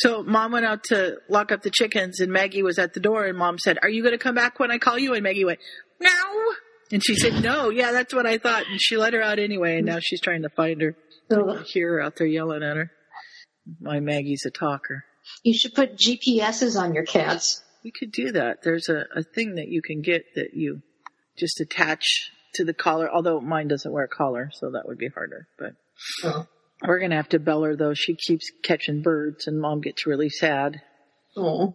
So mom went out to lock up the chickens and Maggie was at the door and mom said, are you going to come back when I call you? And Maggie went, no. And she said, no, yeah, that's what I thought. And she let her out anyway. And now she's trying to find her. I hear her out there yelling at her. My Maggie's a talker. You should put GPSs on your cats. We could do that. There's a, a thing that you can get that you just attach to the collar, although mine doesn't wear a collar, so that would be harder. But Oh. We're going to have to bell her though. She keeps catching birds and mom gets really sad. Oh.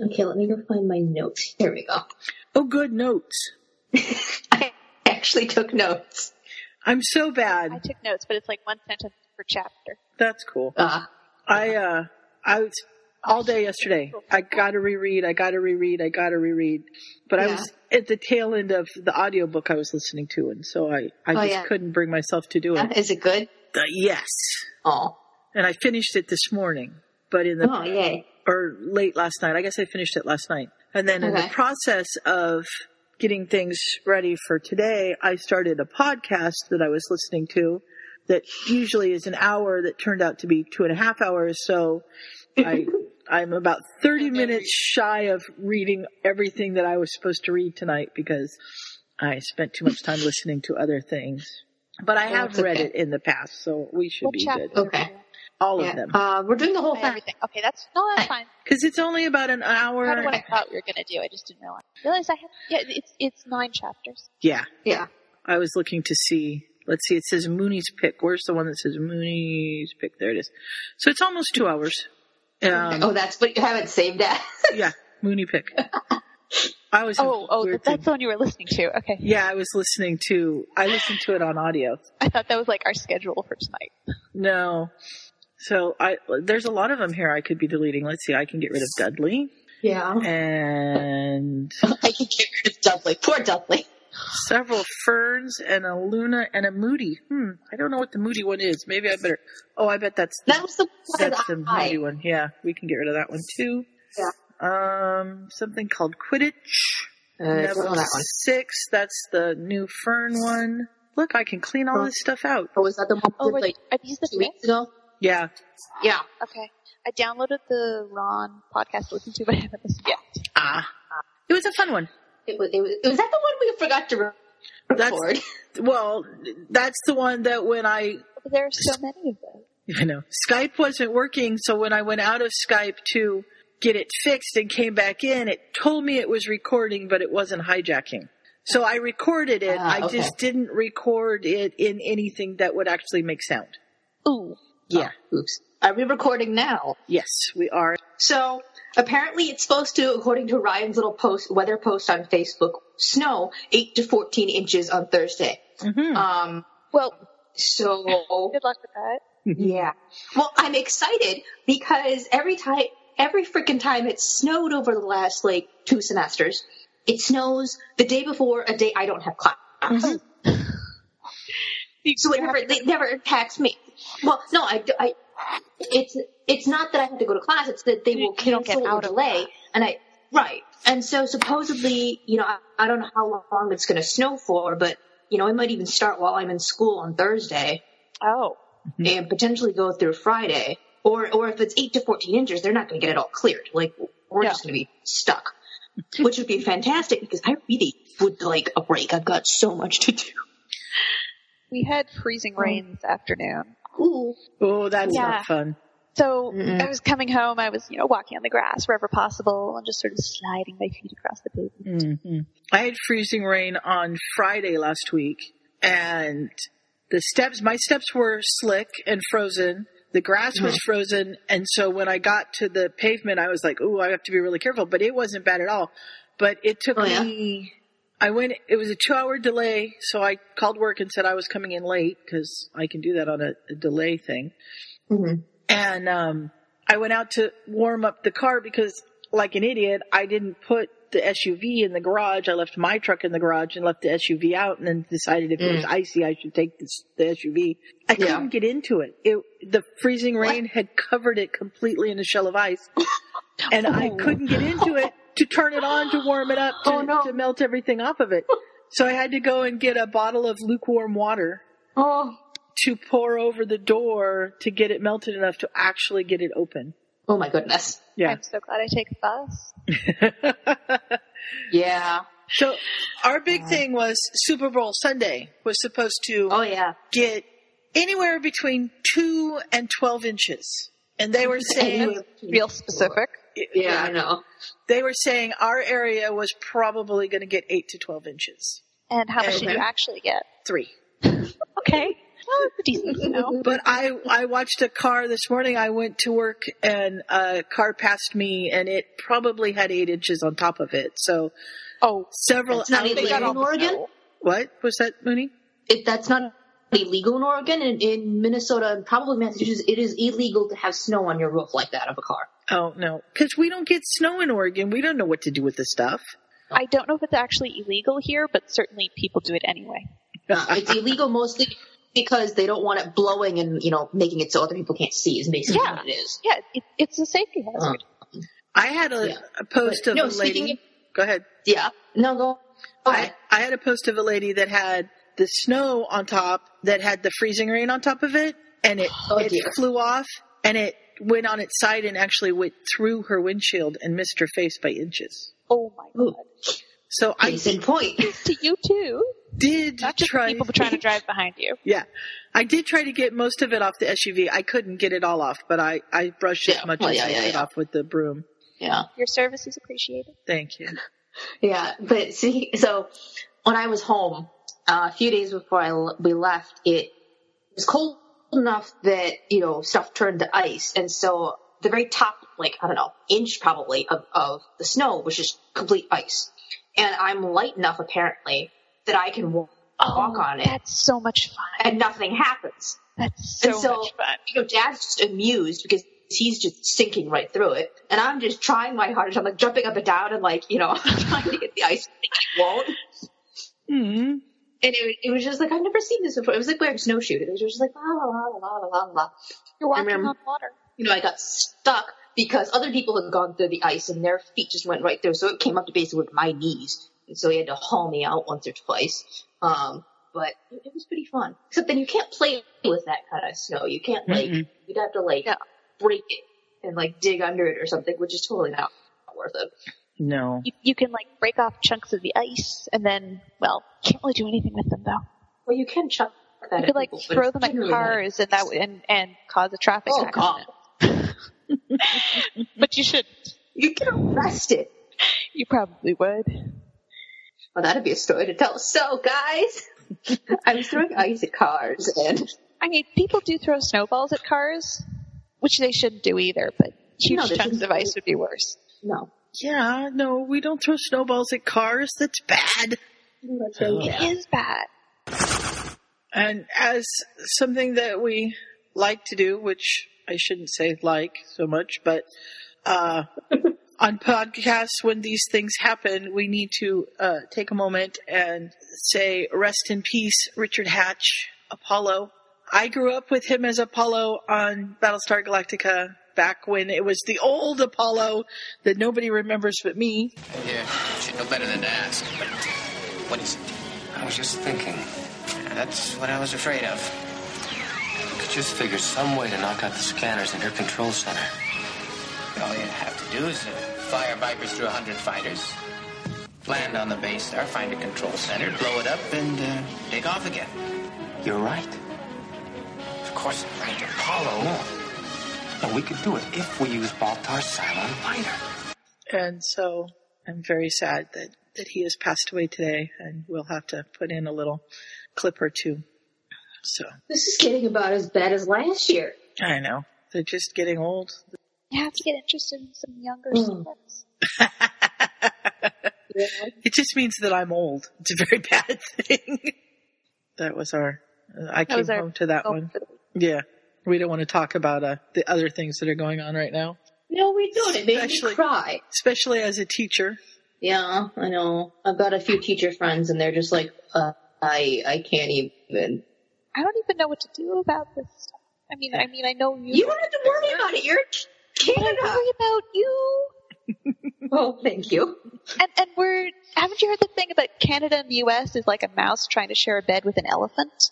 Okay, let me go find my notes. Here we go. Oh, good notes. I actually took notes. I'm so bad. I took notes, but it's like one sentence per chapter. That's cool. Uh, I, uh, I was all day yesterday. I gotta reread, I gotta reread, I gotta reread. But I Yeah. was at the tail end of the audiobook I was listening to and so I, I Oh, just yeah. couldn't bring myself to do it. is it good? Uh, yes. Oh. And I finished it this morning, but in the, Oh, yay. or late last night. I guess I finished it last night. And then in the process of getting things ready for today, I started a podcast that I was listening to that usually is an hour that turned out to be two and a half hours. So I, I'm about 30 minutes shy of reading everything that I was supposed to read tonight because I spent too much time listening to other things. But I have That's read okay. it in the past, so we should What be chapter? good. Okay. All of them. Uh, we're doing the whole thing. Everything. Okay, that's no, that's fine. Because it's only about an hour. Kind of what I thought we were gonna do. I just didn't realize. Realize I have. Yeah, it's it's nine chapters. Yeah. Yeah. I was looking to see. Let's see. It says Mooney's pick. Where's the one that says Mooney's pick? There it is. So it's almost two hours. Um, oh, that's what you haven't saved at. yeah, Mooney pick. I was. Oh, oh, that's thing. the one you were listening to. Okay, Yeah, I was listening to. I listened to it on audio. I thought that was like our schedule for tonight. No. So I there's a lot of them here I could be deleting. Let's see. I can get rid of Dudley Yeah. and I can get rid of Dudley. Poor Dudley. several ferns and a Luna and a Moody. Hmm. I don't know what the Moody one is. Maybe I better. Oh, I bet that's That was the one That's the I- moody one. Yeah, we can get rid of that one too. Yeah. Um, something called Quidditch. Uh, Level oh, that one. six. That's the new Fern one. Look, I can clean all Oh. this stuff out. Oh, was that the one Oh, we did wait, like are these the two fifth? weeks ago? Yeah. Yeah. Okay, I downloaded the Ron podcast to listen to, but I haven't listened yet. Ah, it was a fun one. It was, it was, was that the one we forgot to re- That's- record? Well, that's the one that when I, there are so many of them. you know, Skype wasn't working, so when I went out of Skype to get it fixed and came back in, it told me it was recording, but it wasn't hijacking. So I recorded it. Ah, I just didn't record it in anything that would actually make sound. Ooh, Yeah. Oh, oops. Are we recording now? Yes, we are. So apparently it's supposed to, according to Ryan's little post, weather post on Facebook, snow 8 to 14 inches on Thursday. Mm-hmm. Um, well, so good luck with that. Yeah. Well, I'm excited because every time, every freaking time it snowed over the last like two semesters, it snows the day before a day I don't have class. Mm-hmm. So it never, it never impacts me. Well, no, I, I, it's, it's not that I have to go to class, it's that they will you don't get cancel or out of delay. And I, right. And so supposedly, you know, I, I don't know how long it's going to snow for, but, you know, it might even start while I'm in school on Thursday Oh, and potentially go through Friday. Or, or if it's 8 to 14 inches, they're not going to get it all cleared. Like, we're Yeah. just going to be stuck. Which would be fantastic because I really would like a break. I've got so much to do. we had freezing rain this afternoon. Ooh. Oh, that's Yeah. not fun. So Mm-mm. I was coming home. I was, you know, walking on the grass wherever possible and just sort of sliding my feet across the pavement. hmm I had freezing rain on Friday last week, and the steps, my steps were slick and frozen. The grass was frozen, and so when I got to the pavement, I was like, "Ooh, I have to be really careful." But it wasn't bad at all. But it took Oh, yeah? me. I went. It was a two-hour delay, so I called work and said I was coming in late because I can do that on a, a delay thing. Mhm. And um, I went out to warm up the car because, like an idiot, I didn't put the SUV in the garage. I left my truck in the garage and left the SUV out, and then decided if it was mm. icy, I should take this, the SUV. I Yeah. couldn't get into it. It the freezing rain had covered it completely in a shell of ice, and I Oh. couldn't get into it to turn it on to warm it up oh, to, Oh, no. to melt everything off of it. So I had to go and get a bottle of lukewarm water Oh. to pour over the door to get it melted enough to actually get it open. Oh my goodness. Yeah. I'm so glad I take a bus. Yeah. so our big thing was Super Bowl Sunday was supposed to Oh yeah. get anywhere between two and twelve inches, and they were saying Real specific. Yeah, I know. they were saying our area was probably going to get eight to twelve inches. And how much Okay. did you actually get? Three. Okay. Well, decent snow. But I I watched a car this morning. I went to work and a car passed me, and it probably had eight inches on top of it. So Oh, several That's not they outlets. got all in Oregon? What was that, Mooney? If that's not illegal in Oregon, in, in Minnesota and probably Massachusetts, it is illegal to have snow on your roof like that of a car. Oh no, because we don't get snow in Oregon. We don't know what to do with the stuff. I don't know if it's actually illegal here, but certainly people do it anyway. It's illegal mostly because they don't want it blowing and you know making it so other people can't see. Is basically Yeah. what it is. Yeah, it, it's a safety hazard. Um, I had a, Yeah. a post But, of no, a speaking lady. of- Go ahead. Yeah. No, go. go I. I had a post of a lady that had the snow on top that had the freezing rain on top of it, and it Oh, it dear. flew off and it went on its side and actually went through her windshield and missed her face by inches. Oh my Ooh. god. So I Case in point. To you too. did Not just try. people trying to drive behind you. Yeah, I did try to get most of it off the SUV. I couldn't get it all off, but I I brushed Yeah, as much well, as yeah, I yeah, could yeah. off with the broom. Yeah. Your service is appreciated. Thank you. Yeah, but see, so when I was home uh, a few days before I l- we left, it was cold enough that you know stuff turned to ice, and so the very top, like I don't know, inch probably of, of the snow was just complete ice, and I'm light enough apparently that I can walk, walk oh, on it, That's so much fun. and nothing happens. That's so, And so- much fun. You know, Dad's just amused because he's just sinking right through it, and I'm just trying my hardest. I'm like jumping up and down and like you know I'm trying to get the ice, it won't. hmm And it, it was just like, I've never seen this before. It was like wearing snowshoes. It was just like, la, la, la, la, la, la, la. You're walking on water. You know, I got stuck because other people had gone through the ice and their feet just went right through. So it came up to basically with my knees. And so he had to haul me out once or twice. Um, but it, it was pretty fun. Except then you can't play with that kind of snow. You can't like, Mm-mm. you'd have to like Yeah. break it and like dig under it or something, which is totally not worth it. No. You, you can like break off chunks of the ice and then, well, can't really do anything with them though. Well, you can chuck that You could like people, throw them at generally not- cars and that and and cause a traffic Oh, God. accident. but you shouldn't. You get arrested. You probably would. Well, that'd be a story to tell. So, guys, I was throwing ice at cars, and I mean, people do throw snowballs at cars, which they shouldn't do either. But huge No, chunks of ice would be worse. no, Yeah, no, we don't throw snowballs at cars. That's bad. that's Oh. It is bad. And as something that we like to do, which I shouldn't say like so much, but uh, on podcasts, when these things happen, we need to uh, take a moment and say, rest in peace, Richard Hatch, Apollo. I grew up with him as Apollo on Battlestar Galactica back when it was the old Apollo that nobody remembers but me. Yeah, should know better than to ask. What is it? I was just thinking. That's what I was afraid of. We could just figure some way to knock out the scanners in her control center. All you have to do is uh, fire Vipers through a hundred fighters, land on the base there, find a control center, blow it up, and uh, take off again. You're right. Of course, I'm right, Apollo. No. No, we could do it if we use Baltar's Cylon fighter. And so I'm very sad that, that he has passed away today and we'll have to put in a little clip or two. So This is getting about as bad as last year. I know. They're just getting old. You have to get interested in some younger Mm. sports. It just means that I'm old. It's a very bad thing. that was our, uh, I That came our home to that one. the. Yeah. We don't want to talk about uh, the other things that are going on right now, No, we don't. It made Especially- me cry. especially as a teacher. Yeah, I know. I've got a few teacher friends, and they're just like, uh, I, I can't even. I don't even know what to do about this stuff. I mean, I mean, I know you. You don't have to worry about it. You're but I Canada. worry about you. Oh, thank you. And and we're haven't you heard the thing about Canada and the U.S. is like a mouse trying to share a bed with an elephant?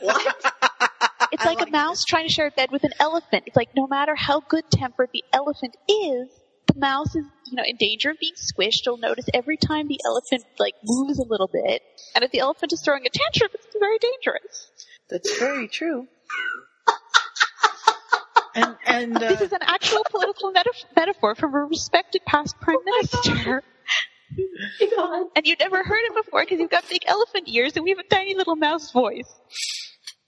What? It's like, like a mouse trying to share a bed with an elephant. It's like no matter how good tempered the elephant is, the mouse is, you know, in danger of being squished. You'll notice every time the elephant like moves a little bit, and if the elephant is throwing a tantrum, it's very dangerous. That's very true. And and uh, This is an actual political meta- metaphor from a respected past prime minister. God. And you never heard it before because you've got big elephant ears and we have a tiny little mouse voice.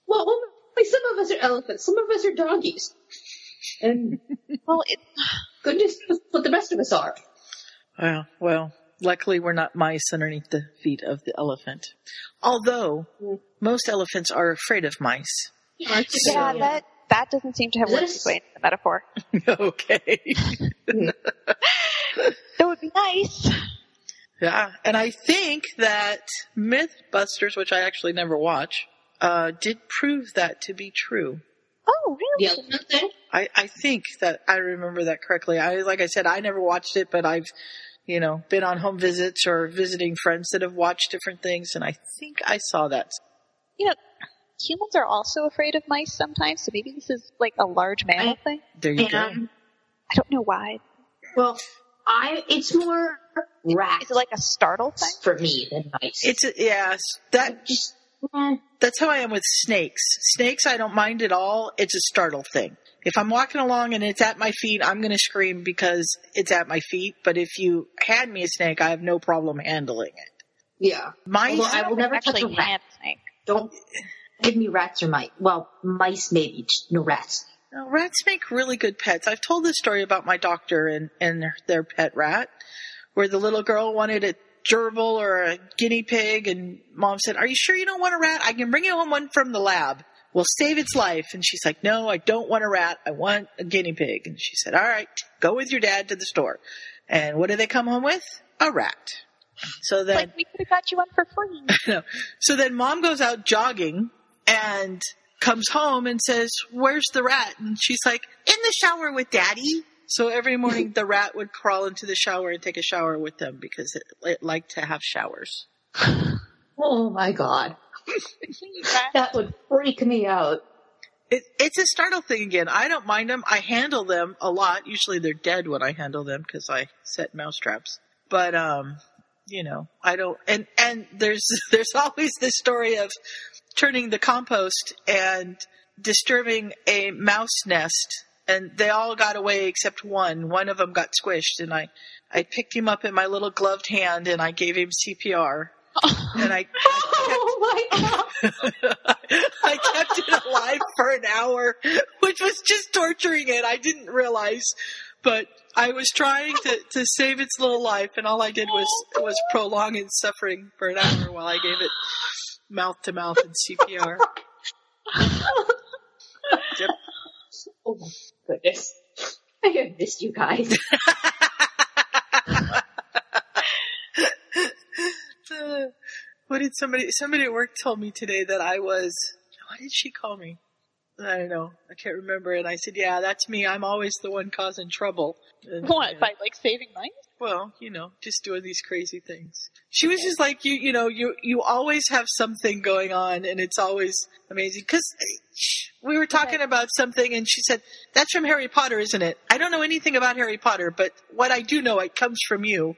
Well, well, some of us are elephants, some of us are donkeys. And Well, it, goodness what the rest of us are. well, well, luckily we're not mice underneath the feet of the elephant. Although most elephants are afraid of mice. yeah, So- that that doesn't seem to have Is that worked a its way into the metaphor. okay. That would be nice. Yeah, and I think that MythBusters, which I actually never watch, uh, did prove that to be true. Oh, The really? elephant thing? I, I think that I remember that correctly. I, like I said, I never watched it, but I've, you know, been on home visits or visiting friends that have watched different things, and I think I saw that. You know, humans are also afraid of mice sometimes, so maybe this is like a large mammal I- thing. There you go. And, I don't know why. well, I, it's more rats Is it like a startle thing? for me than mice. It's a, yeah, that just, that's how I am with snakes. Snakes, I don't mind at all. It's a startle thing. If I'm walking along and it's at my feet, I'm going to scream because it's at my feet. But if you hand me a snake, I have no problem handling it. yeah. Mice, Although I will never touch actually a rat. hand snake. Don't give me rats or mice. Well, mice maybe, no rats. No, rats make really good pets. I've told this story about my doctor and, and their, their pet rat, where the little girl wanted a gerbil or a guinea pig, and mom said, "Are you sure you don't want a rat? I can bring you home one from the lab. We'll save its life." And she's like, "No, I don't want a rat. I want a guinea pig." And she said, "All right, go with your dad to the store." And what did they come home with? A rat. So then Like we could have got you one for free. no. So then mom goes out jogging and comes home and says, Where's the rat? And she's like, In the shower with daddy. So every morning the rat would crawl into the shower and take a shower with them because it, it liked to have showers. Oh my god. That would freak me out. It, it's a startle thing again. I don't mind them. I handle them a lot. Usually they're dead when I handle them because I set mouse traps. But, um, you know, I don't, and, and there's, there's always this story of turning the compost and disturbing a mouse nest and they all got away except one. One of them got squished and I, I picked him up in my little gloved hand and I gave him CPR and I, Oh my god. I kept it alive for an hour, which was just torturing it. I didn't realize, but I was trying to, to save its little life, and all I did was was prolong its suffering for an hour while I gave it mouth to mouth and CPR. Yep. Oh my goodness. I have missed you guys. What did somebody somebody at work told me today that I was? What did she call me? I don't know. I can't remember. And I said, "Yeah, that's me. I'm always the one causing trouble." And, What? By like saving mice? Well, you know, just doing these crazy things. She was just like you. You know, you you always have something going on, and it's always amazing. Because we were talking about something, and she said, "That's from Harry Potter, isn't it?" I don't know anything about Harry Potter, but what I do know, it comes from you.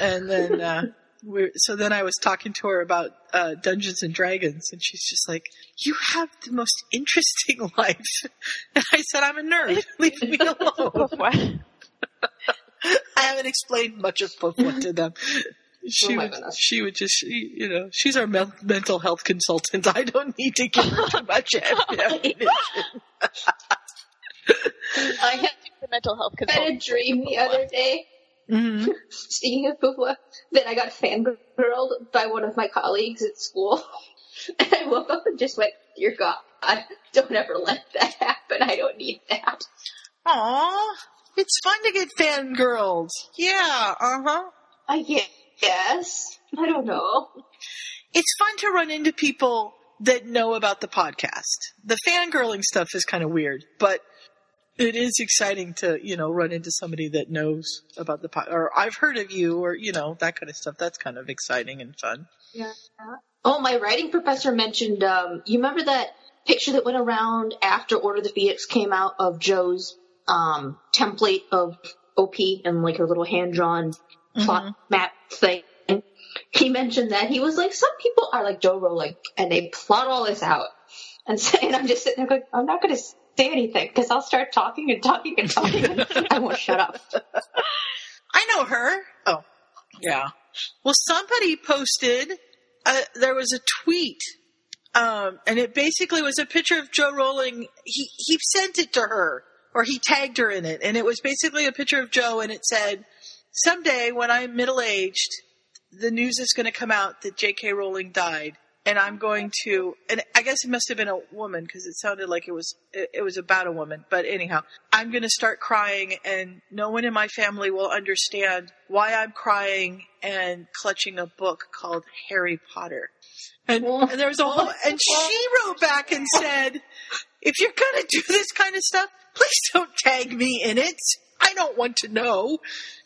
And then, uh, we so then I was talking to her about uh, Dungeons and Dragons, and she's just like, "You have the most interesting life." And I said, "I'm a nerd. Leave me alone." I haven't explained much of Puffwa to them. She Oh would, goodness. she would just, she, you know, she's our men- mental health consultant. I don't need to give her too much ammunition. I had the mental health had a dream the other day, Mhm. speaking of Pufwa, that I got fangirled by one of my colleagues at school. And I woke up and just went, Dear God, I don't ever let that happen. I don't need that. Aw, it's fun to get fangirled. Yeah, uh huh. I guess. I don't know. It's fun to run into people that know about the podcast. The fangirling stuff is kind of weird, but it is exciting to, you know, run into somebody that knows about the pod, or I've heard of you, or, you know, that kind of stuff. That's kind of exciting and fun. Yeah. Oh, my writing professor mentioned, um, you remember that picture that went around after Order of the Phoenix came out of Joe's um, template of OP and like her little hand drawn plot map thing. He mentioned that he was like, some people are like Joe Rowling and they plot all this out. And, so, and I'm just sitting there going, I'm not going to say anything because I'll start talking and talking and talking and I won't shut up. I know her. Oh, yeah. Well, somebody posted, uh, there was a tweet, um, and it basically was a picture of Joe Rowling. He, he sent it to her, or he tagged her in it, and it was basically a picture of Joe, and it said, someday when I'm middle aged, the news is going to come out that J.K. Rowling died. And I'm going to, and I guess it must have been a woman because it sounded like it was, it, it was about a woman. But anyhow, I'm going to start crying and no one in my family will understand why I'm crying and clutching a book called Harry Potter. And, and there was a whole, and she wrote back and said, if you're going to do this kind of stuff, please don't tag me in it. I don't want to know.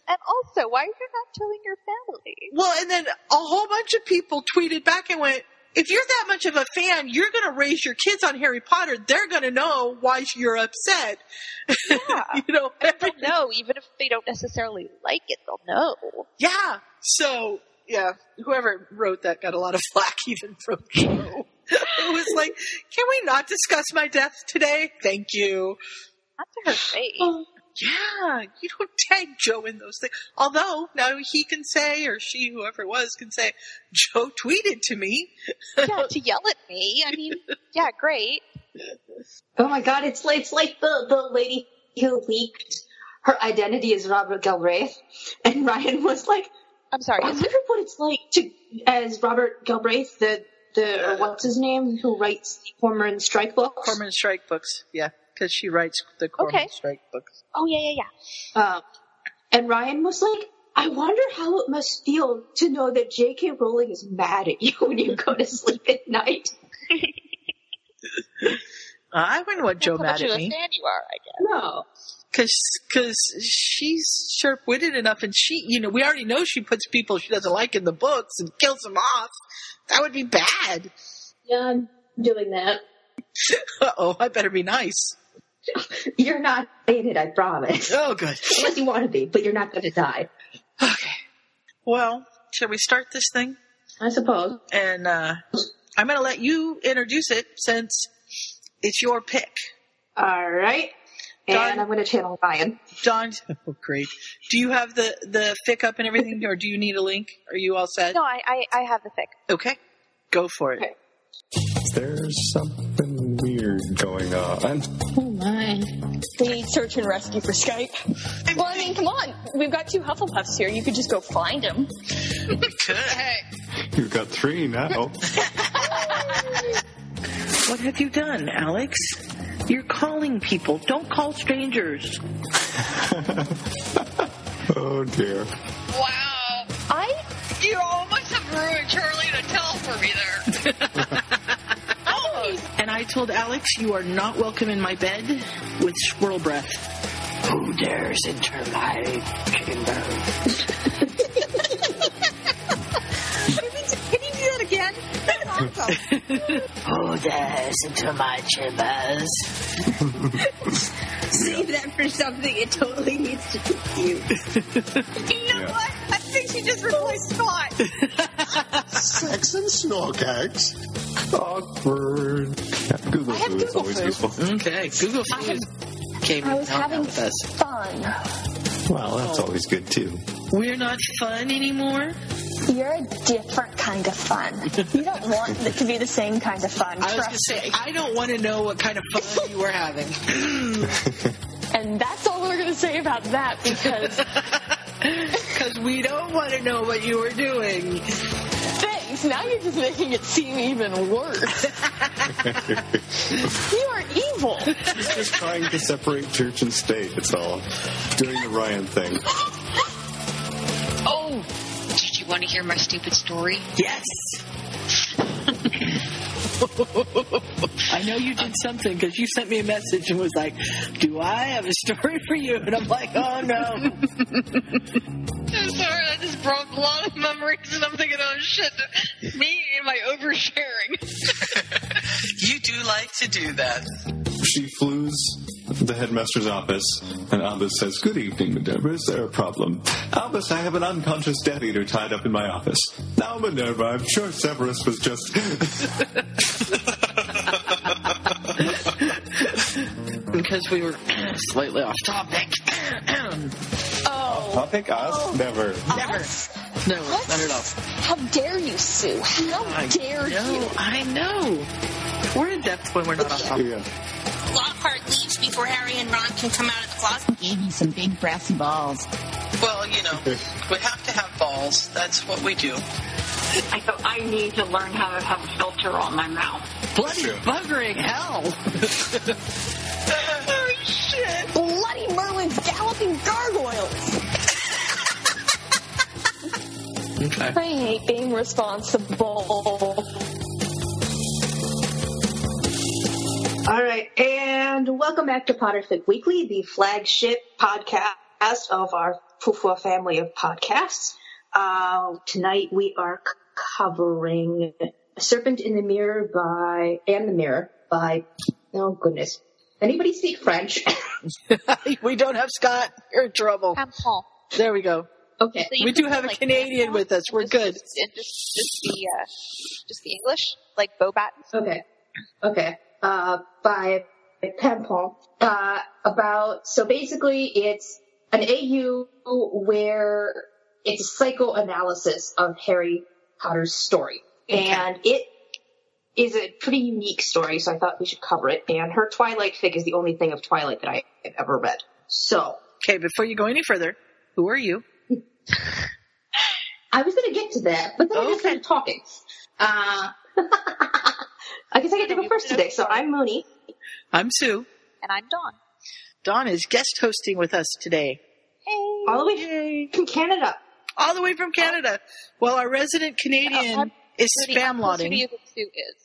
And also, why are you not telling your family? Well, and then a whole bunch of people tweeted back and went, if you're that much of a fan, you're going to raise your kids on Harry Potter. They're going to know why you're upset. Yeah. you know, every, They'll know, even if they don't necessarily like it, they'll know. yeah. So, yeah, whoever wrote that got a lot of flack even from Joe. it was like, can we not discuss my death today? Thank you. Not to her face. Oh, Yeah, you don't tag Joe in those things. Although now he can say, or she, whoever it was, can say, Joe tweeted to me. yeah, to yell at me. I mean, yeah, great. Oh my god, it's like, it's like the, the lady who leaked her identity as Robert Galbraith. And Ryan was like, I'm sorry. I Is wonder what it's like to, as Robert Galbraith, the, the, or what's his name, who writes Cormoran Strike books. Cormoran Strike books, yeah, because she writes the Cormoran Okay. Strike books. Oh yeah, yeah, yeah. Uh, and Ryan was like, I wonder how it must feel to know that J.K. Rowling is mad at you when you go to sleep at night. Uh, I wonder what Joe mad at of a me fan you are, I guess. No. because because she's sharp witted enough, and she you know we already know she puts people she doesn't like in the books and kills them off. That would be bad. Yeah, I'm doing that. Uh oh, I better be nice. You're not in I promise. Oh, good. Unless you want to be, but you're not going to die. Okay. Well, shall we start this thing? I suppose. And uh, I'm going to let you introduce it since it's your pick. All right. And Done. I'm going to channel Ryan. Dawn, oh great. Do you have the the fic up and everything, or do you need a link? Are you all set? No, I, I, I have the fic. Okay, go for it. Okay. There's something weird going on. Oh my. We need search and rescue for Skype. Well, I mean, come on. We've got two Hufflepuffs here. You could just go find them. Good. You've got three now. Oh. What have you done, Alex? You're calling people. Don't call strangers. oh dear. Wow. I You almost have ruined Charlie to tell for me there. I told Alex, you are not welcome in my bed with squirrel breath. Who dares enter my chamber? Awesome. Who dares enter my chambers? Save that for something. It totally needs to be cute. you know Yeah. what? I think she just replaced Scott. Sex and snorkacks. Awkward. Yeah, Google I have Foo is Google always Foo. useful. Okay, Google Food came I was having with us. fun. Well, that's oh. always good too. We're not fun anymore. You're a different kind of fun. You don't want it to be the same kind of fun. I was going to say. I don't want to know what kind of fun you were having. And that's all we're going to say about that because Because we don't want to know what you were doing. thanks. Now you're just making it seem even worse. you are evil. He's just trying to separate church and state. It's all doing the Ryan thing. Oh, did you want to hear my stupid story? Yes. I know you did something because you sent me a message and was like, "Do I have a story for you?" And I'm like, "Oh no." I'm sorry, I just brought a lot of memories and I'm thinking, oh shit, me and my oversharing. You do like to do that. She flews the headmaster's office, and Albus says, Good evening, Minerva. Is there a problem? Albus, I have an unconscious Death Eater tied up in my office. Now, Minerva, I'm sure Severus was just. because we were slightly off topic. Oh. Topic us? Oh. Never. Never. No, not at all. How dare you, Sue? How I dare know, you? I know. We're in depth when we're not off topic. Yeah. Lockhart leaves before Harry and Ron can come out of the closet. Gave me some big brassy balls. Well, you know, we have to have balls. That's what we do. I thought I need to learn how to have a filter on my mouth. Bloody buggering hell. oh, shit. Bloody Merlin's galloping gargoyles. I hate being responsible. All right, and welcome back to Potterfic Weekly, the flagship podcast of our Fufua family of podcasts. Uh, tonight we are c- covering A Serpent in the Mirror by, and the Mirror by, oh goodness. Anybody speak French? we don't have Scott. You're in trouble. Tampon. There we go. Okay. So We do put, have a Canadian tampon? with us. We're Just- good. Just, just, just the, uh, just the English, like Bobat. Okay. Okay. Uh, by Tampon. Uh, about, so basically it's an AU where it's a psychoanalysis of Harry Potter's story. And it is a pretty unique story, so I thought we should cover it. And her Twilight fic is the only thing of Twilight that I have ever read. So, Okay, before you go any further, who are you? I was gonna get to that, but then I just started talking. Uh, I guess I get to go first today. So I'm Mooney. I'm Sue. And I'm Dawn. Dawn is guest hosting with us today. Hey. All the way from Canada. All the way from Canada. Well, our resident Canadian I'm is spam I'm closer lauding. Sue is.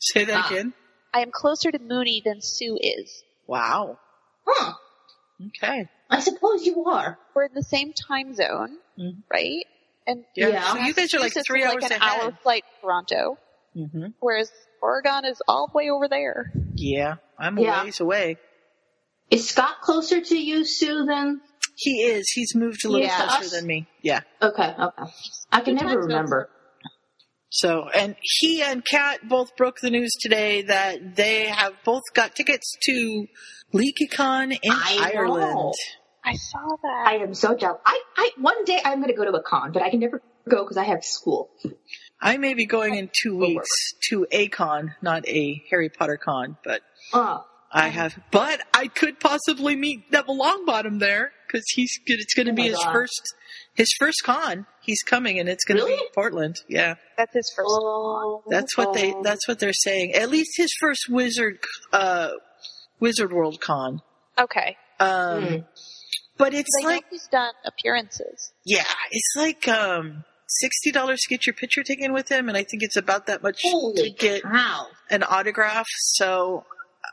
Say that Ah. again. I am closer to Mooney than Sue is. Wow. Huh. Okay. I suppose you are. We're in the same time zone, Mhm. right? And Yeah. Yeah. So you guys are like three hours like an ahead. hour flight to Toronto, hmm whereas Oregon is all the way over there. Yeah, I'm Yeah. a ways away. Is Scott closer to you, Sue, than? He is. He's moved a little Yeah. closer Us? than me. Yeah. Okay, okay. I can Two never remember. So, and he and Kat both broke the news today that they have both got tickets to LeakyCon in I know. Ireland. I saw that. I am so jealous. I, I, one day I'm going to go to a con, but I can never go because I have school. I may be going in two weeks to a con, not a Harry Potter con, but Oh, I have, but I could possibly meet Neville Longbottom there because he's it's going to Oh be his God. first his first con. He's coming and it's going to be Really? in Portland. Yeah, That's his first. oh that's what they that's what they're saying. At least his first Wizard uh Wizard World con. Okay. Um, Hmm. But it's I know like he's done appearances. yeah, it's like um sixty dollars to get your picture taken with him, and I think it's about that much to get cow. an autograph. So.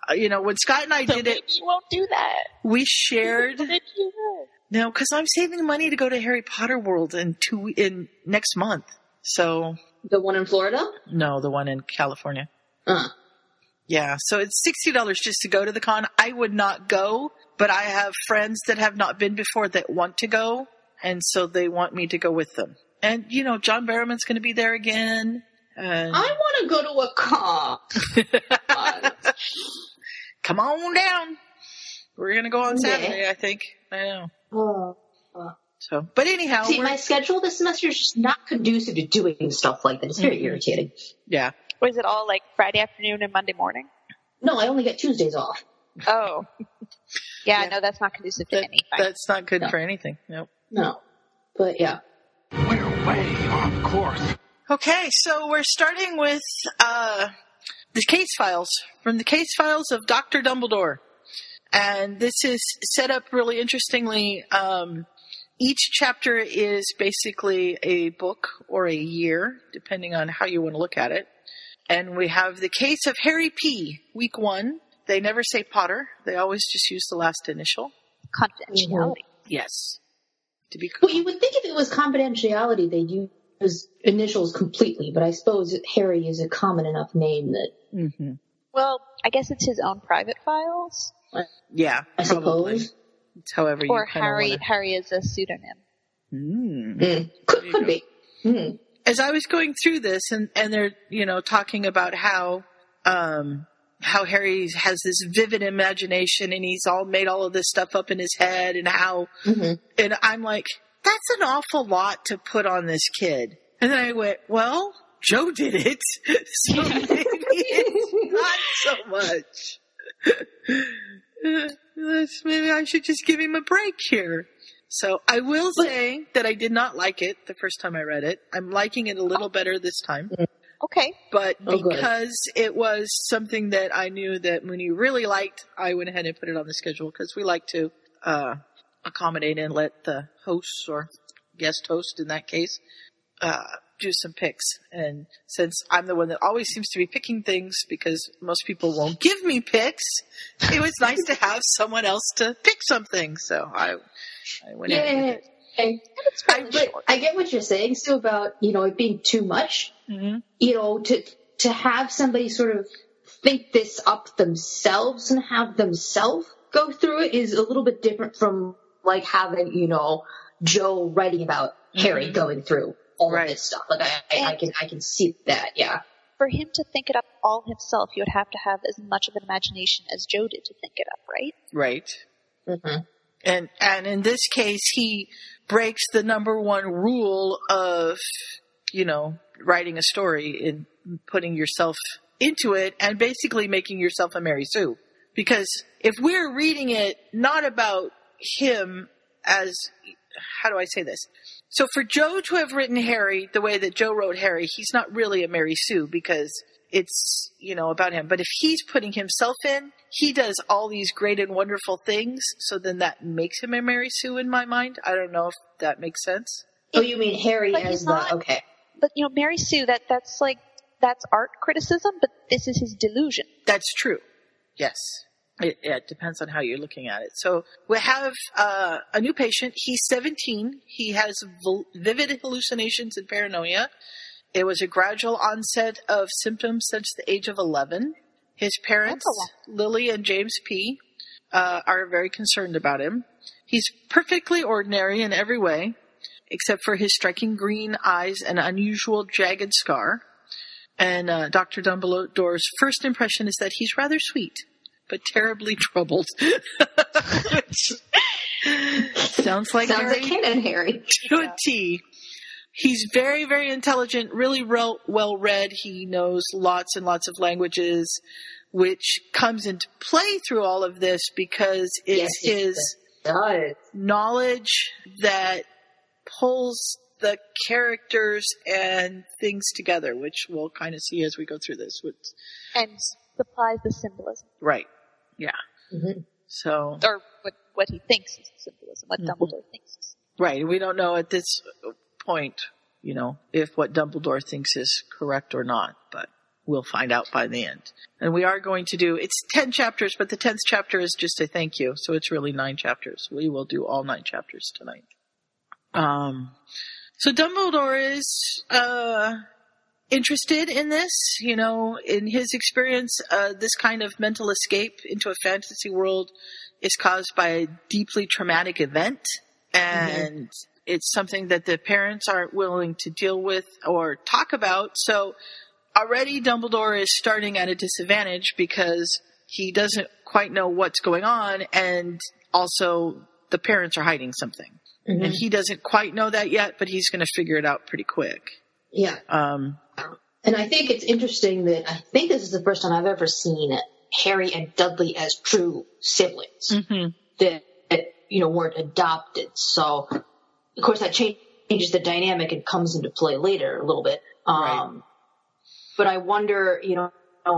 uh, You know, when Scott and I So did maybe it, you won't do that. we shared Maybe you will. No, because I'm saving money to go to Harry Potter World in two in next month. So The one in Florida? no, the one in California. Uh, Yeah, so it's sixty dollars just to go to the con. I would not go, but I have friends that have not been before that want to go, and so they want me to go with them. And you know, John Barrowman's going to be there again. And I want to go to a con. come on down. We're going to go on Okay. Saturday, I think. I know. oh. So, but anyhow, See, we're- my schedule this semester is just not conducive to doing stuff like that. It's very Mhm. irritating. yeah, Was it all like Friday afternoon and Monday morning? No, I only get Tuesdays off. Oh. Yeah, Yeah. no, that's not conducive to that, anything. that's not good No. for anything. Nope. No. But yeah. We're way off course. Okay, so we're starting with uh, the case files from the case files of Doctor Dumbledore, and this is set up really interestingly. Um, each chapter is basically a book or a year, depending on how you want to look at it. And we have the case of Harry P. Week one. They never say Potter; they always just use the last initial. Confidentiality. Yes, to be Well, you would think if it was confidentiality, they'd use initials completely, but I suppose Harry is a common enough name that. hmm Well, I guess it's his own private files, Yeah, I probably. suppose. It's however you or Harry. wanna- Harry is a pseudonym. Mm. Mm. Could, could be. Mm. as I was going through this and, and they're, you know, talking about how, um, how Harry has this vivid imagination and he's all made all of this stuff up in his head and how, Mhm. and I'm like, that's an awful lot to put on this kid. And then I went, well, Joe did it. So maybe it's not so much. Maybe I should just give him a break here. So I will say that I did not like it the first time I read it. I'm liking it a little better this time. Okay. But Oh, good. because it was something that I knew that Mooney really liked, I went ahead and put it on the schedule because we like to uh, accommodate and let the hosts or guest host in that case uh, do some picks. And since I'm the one that always seems to be picking things because most people won't give me picks, it was nice to have someone else to pick something. So I, I went ahead with Yeah. it. And I, but I get what you're saying, Sue, about you know it being too much. Mm-hmm. You know, to to have somebody sort of think this up themselves and have themselves go through it is a little bit different from like having you know Joe writing about Harry Mhm. going through all Right. of this stuff. Like I, I, I can I can see that. Yeah. For him to think it up all himself, he would have to have as much of an imagination as Joe did to think it up, right? Right. Mm-hmm. And and in this case, he breaks the number one rule of, you know, writing a story and putting yourself into it and basically making yourself a Mary Sue. Because if we're reading it not about him as, how do I say this? So for Joe to have written Harry the way that Joe wrote Harry, he's not really a Mary Sue because it's, you know, about him. But if he's putting himself in, he does all these great and wonderful things. So then that makes him a Mary Sue in my mind. I don't know if that makes sense. Oh, you mean Harry But as he's the okay? But you know, Mary Sue, that that's like that's art criticism, but this is his delusion. That's true. Yes. It, it depends on how you're looking at it. So we have uh, a new patient. He's 17. He has vivid hallucinations and paranoia. It was a gradual onset of symptoms since the age of 11. His parents, Lily and James P., uh, are very concerned about him. He's perfectly ordinary in every way, except for his striking green eyes and unusual jagged scar. And uh, Dr. Dumbledore's first impression is that he's rather sweet, but terribly troubled. Sounds like Sounds Harry like canon Harry. to a T. He's very, very intelligent, really well, well read. He knows lots and lots of languages, which comes into play through all of this because it's Yes, his does. knowledge that pulls the characters and things together, which we'll kind of see as we go through this. Which, and supplies the symbolism, right. Yeah. Mhm. So, or what what he thinks is symbolism, what Mhm. Dumbledore thinks. Is. right. We don't know at this point, you know, if what Dumbledore thinks is correct or not, but we'll find out by the end. And we are going to do, it's 10 chapters, but the 10th chapter is just a thank you. So it's really nine chapters. We will do all nine chapters tonight. Um, so Dumbledore is, uh, interested in this, you know, in his experience, uh, this kind of mental escape into a fantasy world is caused by a deeply traumatic event and it's something that the parents aren't willing to deal with or talk about. So already Dumbledore is starting at a disadvantage because he doesn't quite know what's going on and also the parents are hiding something. Mhm. And he doesn't quite know that yet, but he's going to figure it out pretty quick. Yeah. Um, And I think it's interesting that I think this is the first time I've ever seen Harry and Dudley as true siblings mhm. that, that you know weren't adopted. So of course that changes the dynamic and comes into play later a little bit. Um, But I wonder, you know,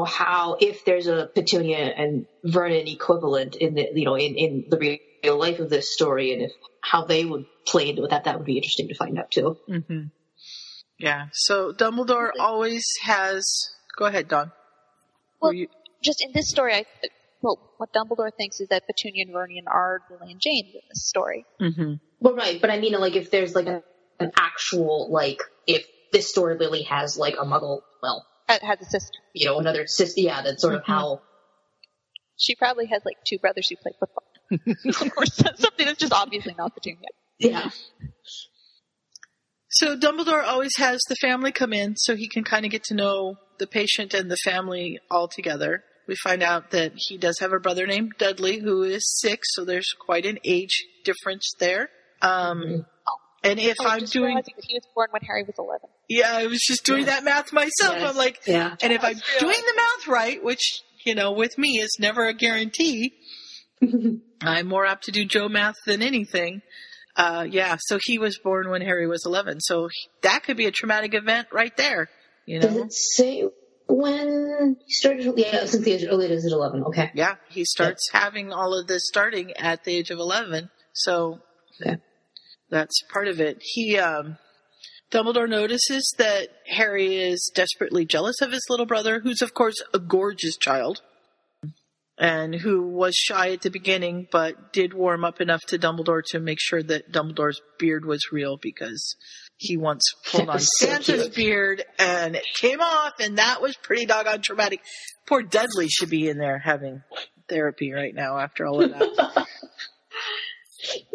how if there's a Petunia and Vernon equivalent in the you know in in the real life of this story, and if how they would play into that, that would be interesting to find out too. Mm-hmm. Yeah. So Dumbledore always has. Go ahead, Dawn. Well, you- just in this story, I, well, what Dumbledore thinks is that Petunia and Vernon are Lily and James in this story. Mhm. Well, right, but I mean, like, if there's like a, an actual, like, if this story Lily has like a Muggle, well, It has a sister. you know, another sister, yeah, that's sort of Mhm. how She probably has like two brothers who play football. or something that's just obviously not Petunia. Yeah. So Dumbledore always has the family come in so he can kind of get to know the patient and the family all together. We find out that he does have a brother named Dudley who is six, so there's quite an age difference there. Um, and if Oh, I'm doing, he was born when Harry was 11. yeah, I was just doing that math myself. Yes. I'm like, Yeah. and if I'm doing the math right, which you know, with me is never a guarantee, I'm more apt to do Joe math than anything. Uh, yeah, so he was born when Harry was 11, so that could be a traumatic event right there. You Does know, it say when he started? Yeah, since the age early age of eleven. Okay. yeah, he starts having all of this starting at the age of 11, so Okay. that's part of it. He, um, Dumbledore notices that Harry is desperately jealous of his little brother, who's of course a gorgeous child, and who was shy at the beginning, but did warm up enough to Dumbledore to make sure that Dumbledore's beard was real because he once pulled on so Santa's cute. beard and it came off, and that was pretty doggone traumatic. Poor Dudley should be in there having therapy right now after all of that.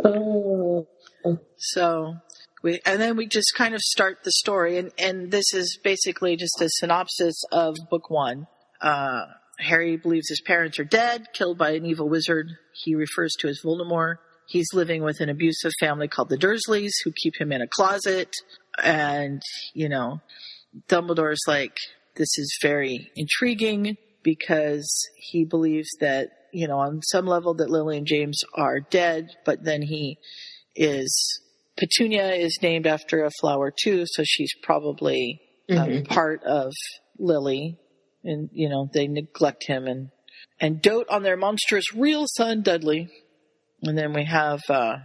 Oh. So we, and then we just kind of start the story, and and this is basically just a synopsis of book one. Uh, Harry believes his parents are dead, killed by an evil wizard. He refers to as Voldemort. He's living with an abusive family called the Dursleys, who keep him in a closet. And you know, Dumbledore's like, this is very intriguing because he believes that you know on some level that Lily and James are dead, but then he is Petunia is named after a flower too, so she's probably um, part of Lily, and you know they neglect him and and dote on their monstrous real son Dudley, and then we have uh,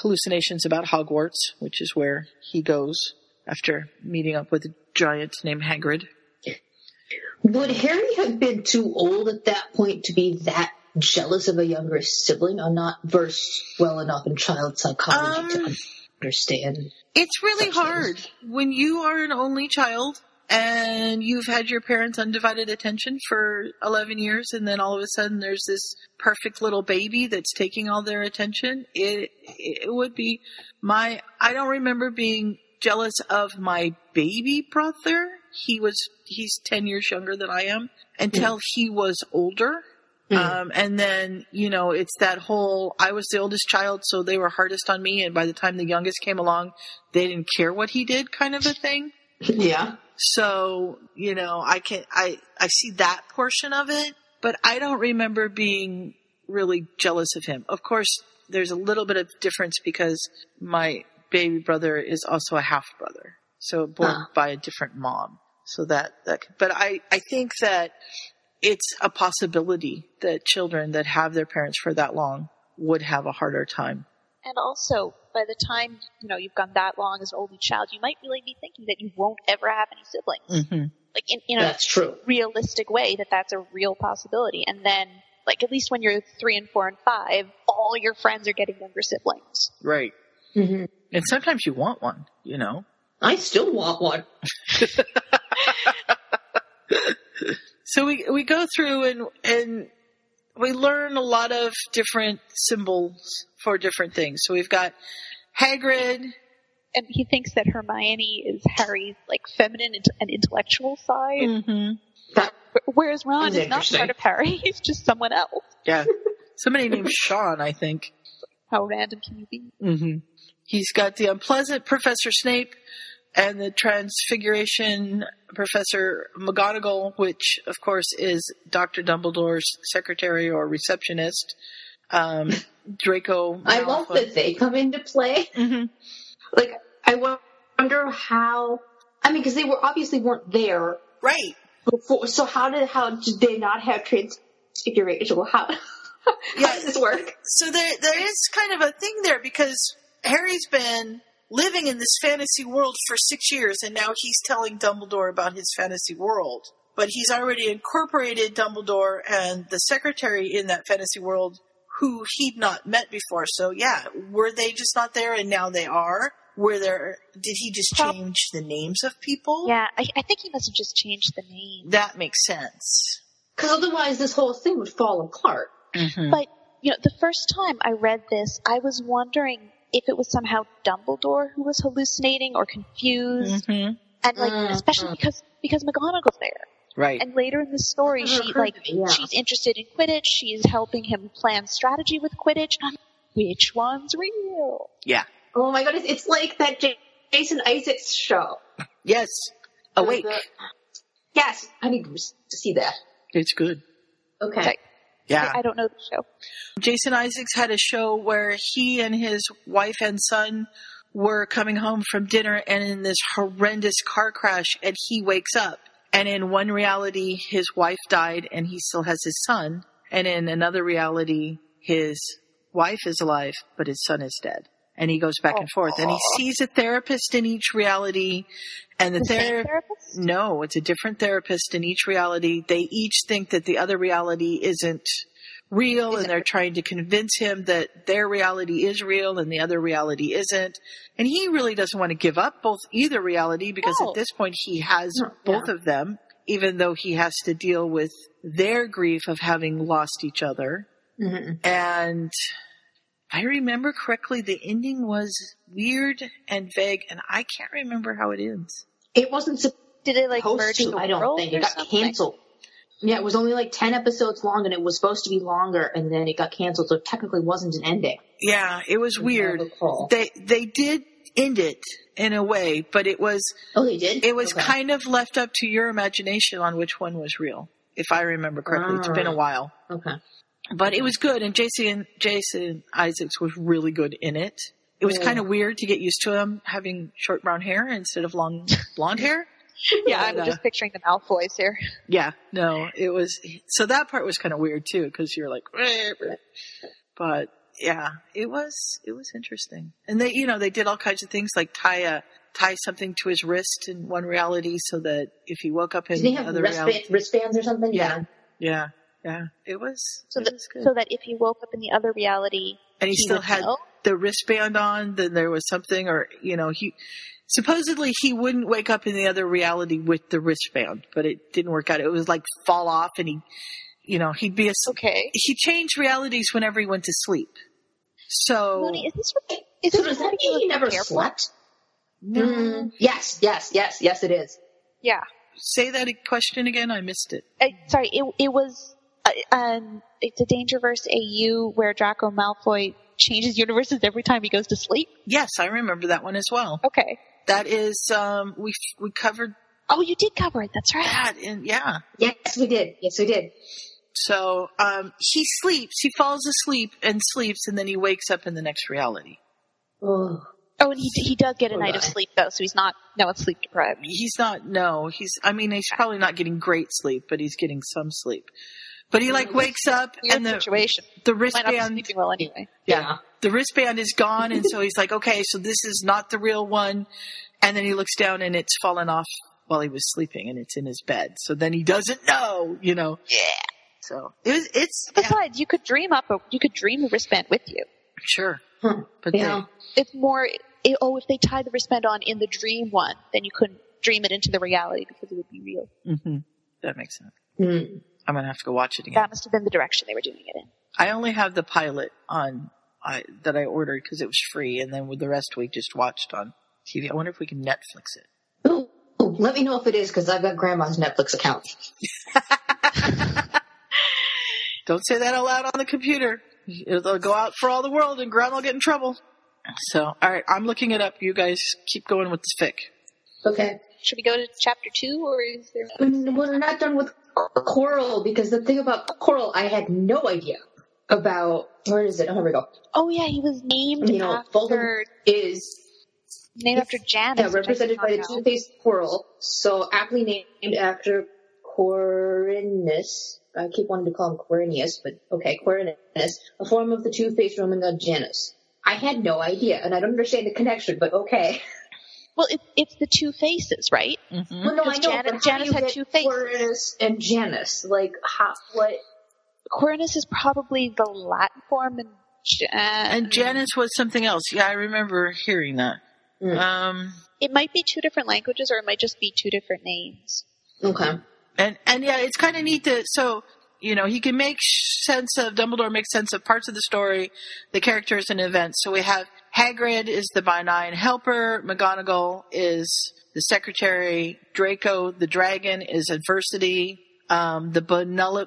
hallucinations about Hogwarts, which is where he goes after meeting up with a giant named Hagrid. Would Harry have been too old at that point to be that jealous of a younger sibling? I'm not versed well enough in child psychology to Um, understand. It's really hard when you are an only child and you've had your parents' undivided attention for 11 years and then all of a sudden there's this perfect little baby that's taking all their attention. It, it would be my, I don't remember being jealous of my baby brother. He was, he's 10 years younger than I am until he was older. Um, and then, you know, it's that whole, I was the oldest child, so they were hardest on me. And by the time the youngest came along, they didn't care what he did kind of a thing. Yeah. So, you know, I can, I, I see that portion of it, but I don't remember being really jealous of him. Of course, there's a little bit of difference because my baby brother is also a half brother. So born Ah. by a different mom. So that, that, but I, I think that it's a possibility that children that have their parents for that long would have a harder time. And also, by the time, you know, you've gone that long as an only child, you might really be thinking that you won't ever have any siblings. Mm-hmm. Like, in, in a That's true. realistic way, that that's a real possibility. And then, like, at least when you're three and four and five, all your friends are getting younger siblings. Right. hmm And sometimes you want one, you know? I still want one. So we we go through and and we learn a lot of different symbols for different things. So we've got Hagrid. And he thinks that Hermione is Harry's, like, feminine int- and intellectual side. Mm-hmm. That Whereas Ron is not part of Harry. He's just someone else. Yeah, somebody named Sean, I think. How random can you be? Mm-hmm. He's got the unpleasant Professor Snape and the Transfiguration Professor McGonagall, which of course is Doctor Dumbledore's secretary or receptionist. Um, Draco. I love that they come into play. hmm Like, I wonder how. I mean, because they were obviously weren't there Right. before. So how did how did they not have transfiguration? How, how Yeah. does this work? So there, there is kind of a thing there because Harry's been living in this fantasy world for six years, and now he's telling Dumbledore about his fantasy world. But he's already incorporated Dumbledore and the secretary in that fantasy world, who he'd not met before. So yeah, were they just not there, and now they are? Were there? Did he just change the names of people? Yeah, I, I think he must have just changed the name. that makes sense. Because otherwise, this whole thing would fall apart. Mm-hmm. But you know, the first time I read this, I was wondering if it was somehow Dumbledore who was hallucinating or confused, Mm-hmm. and like Mhm. especially because because McGonagall's there. Right. And later in the story, she like yeah. she's interested in Quidditch. She's helping him plan strategy with Quidditch. And I'm like, which one's real? yeah. Oh my god, it's, it's like that J- Jason Isaacs show. Yes. Awake. Yes, I need to to see that. It's good. Okay. Okay. Yeah. I, I don't know the show. Jason Isaacs had a show where he and his wife and son were coming home from dinner and in this horrendous car crash and he wakes up and in one reality his wife died and he still has his son. And in another reality his wife is alive but his son is dead. And he goes back and forth. And he sees a therapist in each reality. And the, The same ther- therapist? no it's a different therapist in each reality. They each think that the other reality isn't real and they're trying to convince him that their reality is real and the other reality isn't and he really doesn't want to give up both either reality because No. at this point he has No, both yeah. of them even though he has to deal with their grief of having lost each other Mhm. and if I remember correctly, the ending was weird and vague, and I can't remember how it ends. It wasn't supposed Did it like merge to, the I don't world think. It got something? canceled. Yeah, it was only like 10 episodes long and it was supposed to be longer and then it got canceled, so it technically wasn't an ending. Yeah, it was weird. They they did end it in a way, but it was Oh, they did? it was Okay. kind of left up to your imagination on which one was real. If I remember correctly, it's been a Ah. while, Okay. but it was good. And Jason Jason Isaacs was really good in it. It was Yeah. kind of weird to get used to him having short brown hair instead of long blonde hair. Yeah, But, I'm uh, just picturing the Malfoys here. Yeah, no, it was, so that part was kind of weird too, cause you're like, but yeah, it was, it was interesting. And they, you know, they did all kinds of things like tie a, tie something to his wrist in one reality so that if he woke up in Did they the have other wristband, reality. wristbands or something? Yeah. Yeah, yeah, it was, So it that was good. so that if he woke up in the other reality, and he, he still had know? the wristband on, then there was something, or, you know, he, supposedly he wouldn't wake up in the other reality with the wristband, but it didn't work out. It was like fall off and he, you know, he'd be a, okay. he changed realities whenever he went to sleep. So, Mooney, is this re- is So this does that mean he never Airport? slept? no, Mm, yes, yes, yes, yes it is. Yeah. say that question again. I missed it. Uh, sorry, it it was uh, um it's a Dangerverse AU where Draco Malfoy changes universes every time he goes to sleep. Yes, I remember that one as well. Okay. That is, um, we, we covered Oh, you did cover it. That's right. that and yeah. Yes, we did. Yes, we did. So, um, he sleeps, he falls asleep and sleeps and then he wakes up in the next reality. Oh. Oh, and he he does get a Poor night of sleep though, so he's not no one's sleep deprived. He's not, no, he's, I mean, he's probably not getting great sleep, but he's getting some sleep. But he like wakes up Weird and the, situation. the Might not be wristband, sleeping well anyway. yeah, the wristband is gone and so he's like, okay, so this is not the real one. And then he looks down and it's fallen off while he was sleeping and it's in his bed. So then he doesn't know, you know. Yeah. So it was, it's, yeah, Besides, you could dream up a you could dream the wristband with you. sure. Huh. But Yeah. It's more it, oh, if they tied the wristband on in the dream one, then you couldn't dream it into the reality because it would be real. they, hmm that makes sense. Mm. I'm going to have to go watch it again. That must have been the direction they were doing it in. I only have the pilot on I, that I ordered because it was free, and then with the rest we just watched on TV. I wonder if we can Netflix it. Ooh, ooh, let me know if it is because I've got grandma's Netflix account. Don't say that out loud on the computer. It'll go out for all the world, and Grandma will get in trouble. So, all right, I'm looking it up. You guys keep going with the fic. Okay. Should we go to chapter two, or is there? Mm, We're not done with Quirrell because the thing about Quirrell, I had no idea about. Where is it? Oh, here we go. Oh yeah, he was named You know, after Voldemort is named after Janus. yeah, represented by the two-faced Quirrell, so aptly named after Quirinus. I keep wanting to call him Quirinius, but okay, Quirinus, a form of the two-faced Roman god Janus. I had no idea, and I don't understand the connection, but okay. Well, it, it's the two faces, right? Mm-hmm. Well, no, I Because know, Janus- but how Janus do you had two faces. Quirinus and Janus, like, how, what? Quirinus is probably the Latin form, and Jan- And Janice was something else. Yeah, I remember hearing that. Mm. Um, It might be two different languages, or it might just be two different names. Okay. And and yeah, it's kind of neat that so you know he can make sense of Dumbledore makes sense of parts of the story, the characters and events. So we have Hagrid is the benign helper, McGonagall is the secretary, Draco the dragon is adversity. Um, the benevol-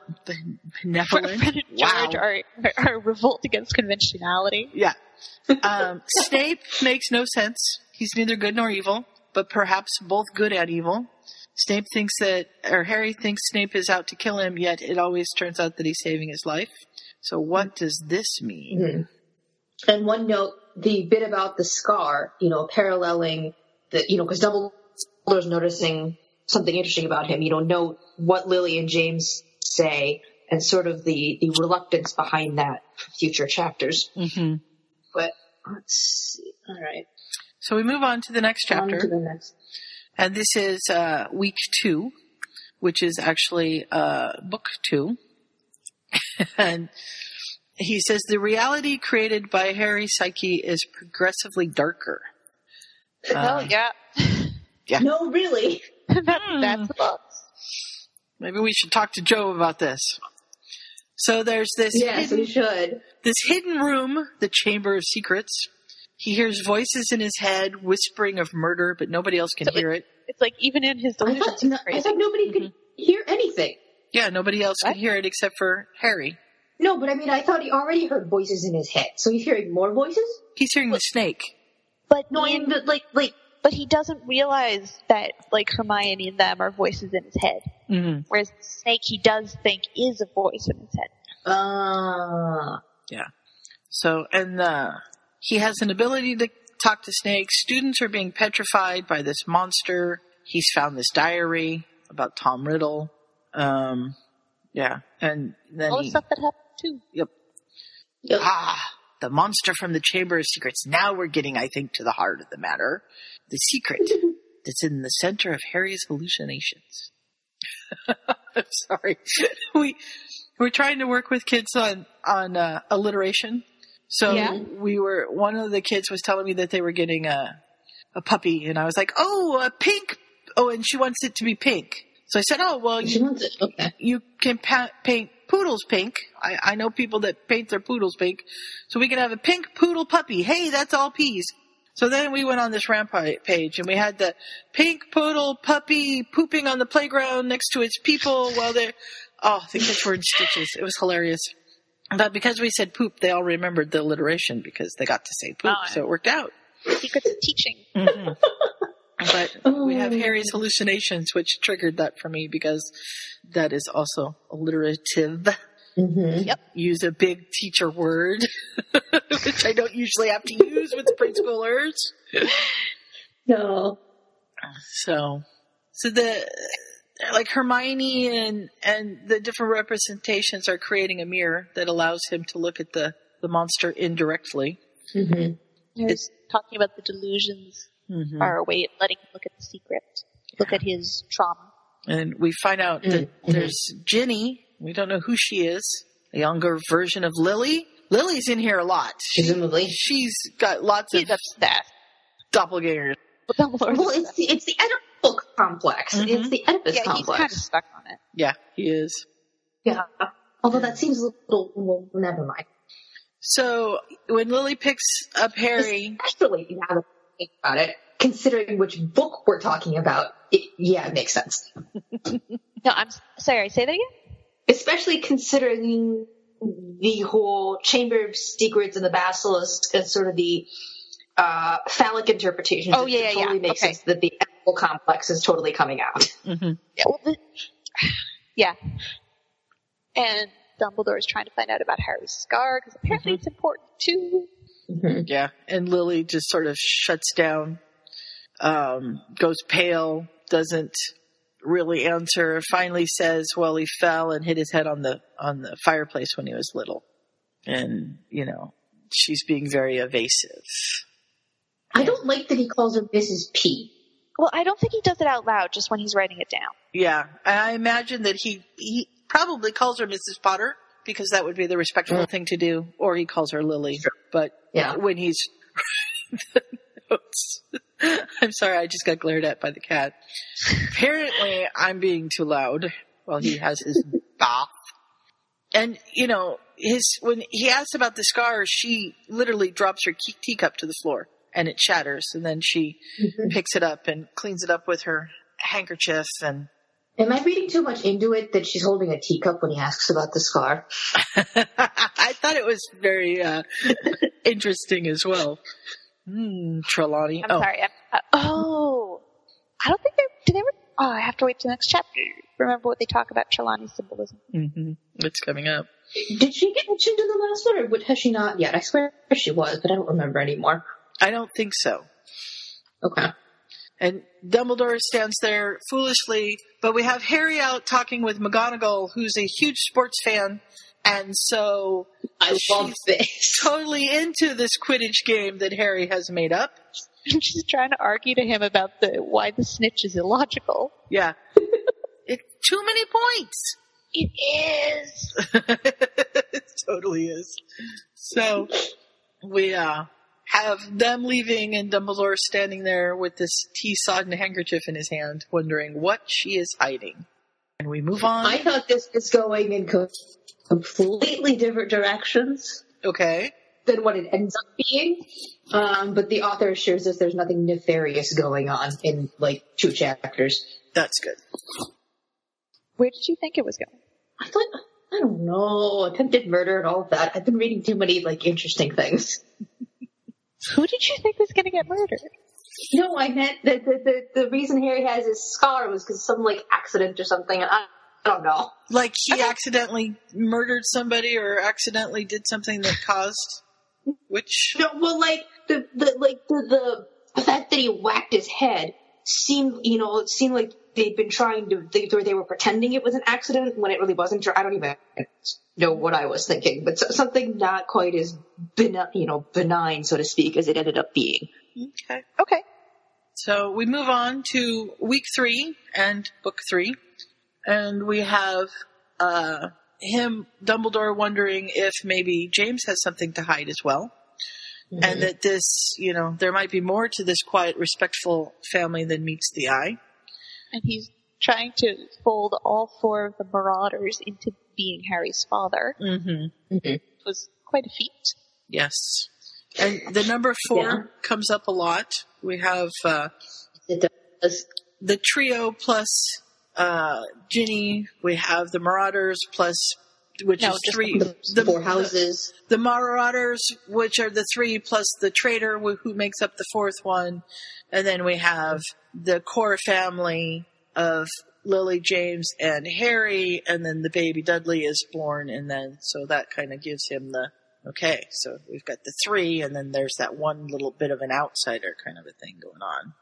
benevolent, Fred and George are, are revolt against conventionality. Yeah. Um, Snape makes no sense. He's neither good nor evil, but perhaps both good and evil. Snape thinks that, or Harry thinks Snape is out to kill him, yet it always turns out that he's saving his life. So what does this mean? Mhm. And one note, the bit about the scar, you know, paralleling the, you know, because Dumbledore's noticing something interesting about him. You know, note what Lily and James say and sort of the, the reluctance behind that for future chapters. Mm-hmm. But let's see. All right. So we move on to the next chapter, the next. and this is uh, week two, which is actually uh, book two. and he says the reality created by Harry's psyche is progressively darker. oh Uh, yeah, Yeah. No, really. that's that's the book. Maybe we should talk to Joe about this. So there's this Yes, hidden, we should. this hidden room, the Chamber of Secrets. He hears voices in his head whispering of murder, but nobody else can So hear it. It's like even in his I delusions, thought, he's no, I thought nobody could hear anything. Yeah, nobody else can What? hear it except for Harry. No, but I mean, I thought he already heard voices in his head. So he's hearing more voices? He's hearing the snake. But No, I in- mean, but like, like, but he doesn't realize that like Hermione and them are voices in his head. Mm-hmm. Whereas the snake he does think is a voice in his head. uh, Yeah. So, and uh, he has an ability to talk to snakes. Students are being petrified by this monster. He's found this diary about Tom Riddle. Um, yeah, and then All the he, stuff that happened too. yep. Yep. Ah, the monster from the Chamber of Secrets. Now we're getting, I think, to the heart of the matter. The secret that's in the center of Harry's hallucinations. I'm sorry. We, we're trying to work with kids on, on, uh, alliteration. So Yeah. we were, one of the kids was telling me that they were getting a, a puppy and I was like, oh, a pink. Oh, and she wants it to be pink. So I said, oh, well, she you, wants it. Okay. you can pa- paint poodles pink. I, I know people that paint their poodles pink. So we can have a pink poodle puppy. Hey, that's all peas. So then we went on this rampage page and we had the pink poodle puppy pooping on the playground next to its people while they're, oh, the kids were in stitches. It was hilarious. But because we said poop, they all remembered the alliteration because they got to say poop. Oh. So it worked out. Secrets of teaching. Mhm. But we have Harry's hallucinations, which triggered that for me because that is also alliterative. Mm-hmm. Yep. Use a big teacher word, which I don't usually have to use with preschoolers. No. So, so the like Hermione and and the different representations are creating a mirror that allows him to look at the the monster indirectly. Mm-hmm. He's talking about the delusions Mhm. are a way of letting him look at the secret, look at his trauma. And we find out that Mhm. there's Ginny. We don't know who she is. A younger version of Lily. Lily's in here a lot. She, Presumably. she's got lots of He's obsessed. doppelgangers. Well, it's the, it's the Oedipal complex. Mhm. It's the Oedipus yeah, he's complex. kind of stuck on it. Yeah, he is. Yeah. Although that seems a little, well, never mind. So when Lily picks up Harry, Especially now that I think about it, considering which book we're talking about, it, yeah, it makes sense. No, I'm s- sorry. Say that again. Especially considering the whole Chamber of Secrets and the Basilisk and sort of the uh, phallic interpretations. Oh, yeah, yeah, totally yeah. makes Okay. sense that the Oedipal complex is totally coming out. Mhm. Yeah. Well, the, yeah. And Dumbledore is trying to find out about Harry's scar because apparently it's important too. Yeah, and Lily just sort of shuts down, um, goes pale, doesn't really answer. Finally says, "Well, he fell and hit his head on the on the fireplace when he was little," and you know she's being very evasive. I don't like that he calls her Mrs. P. Well, I don't think he does it out loud, just when he's writing it down. Yeah, I imagine that he he probably calls her Mrs. Potter because that would be the respectful mm. thing to do, or he calls her Lily. But Yeah. when he's notes, I'm sorry, I just got glared at by the cat. apparently I'm being too loud while he has his bath. And, you know, his, when he asks about the scars, she literally drops her key- teacup to the floor and it shatters. And then she mm-hmm. picks it up and cleans it up with her handkerchief and Am I reading too much into it that she's holding a teacup when he asks about the scar? I thought it was very uh, interesting as well. Hmm, Trelawney. I'm oh, sorry. I'm, uh, oh, I don't think they do. They were. Oh, I have to wait till the next chapter. Remember what they talk about Trelawney's symbolism. hmm It's coming up. Did she get mentioned in the last one, or what- has she not yet? I swear she was, but I don't remember anymore. I don't think so. Okay. And Dumbledore stands there foolishly, but we have Harry out talking with McGonagall, who's a huge sports fan, and so I love she's this. totally into this Quidditch game that Harry has made up. She's trying to argue to him about the why the snitch is illogical. Yeah, it's too many points. It is. it totally is. So we uh have them leaving and Dumbledore standing there with this tea sodden handkerchief in his hand, wondering what she is hiding. And we move on. I thought this was going in completely different directions okay. than what it ends up being. Um, but the author assures us there's nothing nefarious going on in like two chapters. That's good. Where did you think it was going? I thought, I don't know, attempted murder and all of that. I've been reading too many like interesting things. Who did you think was going to get murdered? No, I meant that the, the, the reason Harry has his scar was because some like accident or something. I, I don't know. Like he accidentally murdered somebody or accidentally did something that caused which No, well, like the, the like the, the fact that he whacked his head seemed, you know, it seemed like they'd been trying to, they, or they were pretending it was an accident when it really wasn't. I don't even know what I was thinking, but so- something not quite as benign, you know, benign, so to speak, as it ended up being. Okay. Okay. So we move on to week three and book three. And we have uh, him, Dumbledore, wondering if maybe James has something to hide as well. And that this, you know, there might be more to this quiet, respectful family than meets the eye. And he's trying to fold all four of the Marauders into being Harry's father. Mm-hmm. It was quite a feat. Yes. And the number four Yeah. comes up a lot. We have uh, It does. the trio plus uh, Ginny. We have the Marauders plus, which No, is three. The, four houses. The, Marauders, which are the three, plus the traitor, wh- who makes up the fourth one. And then we have the core family of Lily, James, and Harry. And then the baby Dudley is born. And then, so that kind of gives him the, okay, so we've got the three. And then there's that one little bit of an outsider kind of a thing going on.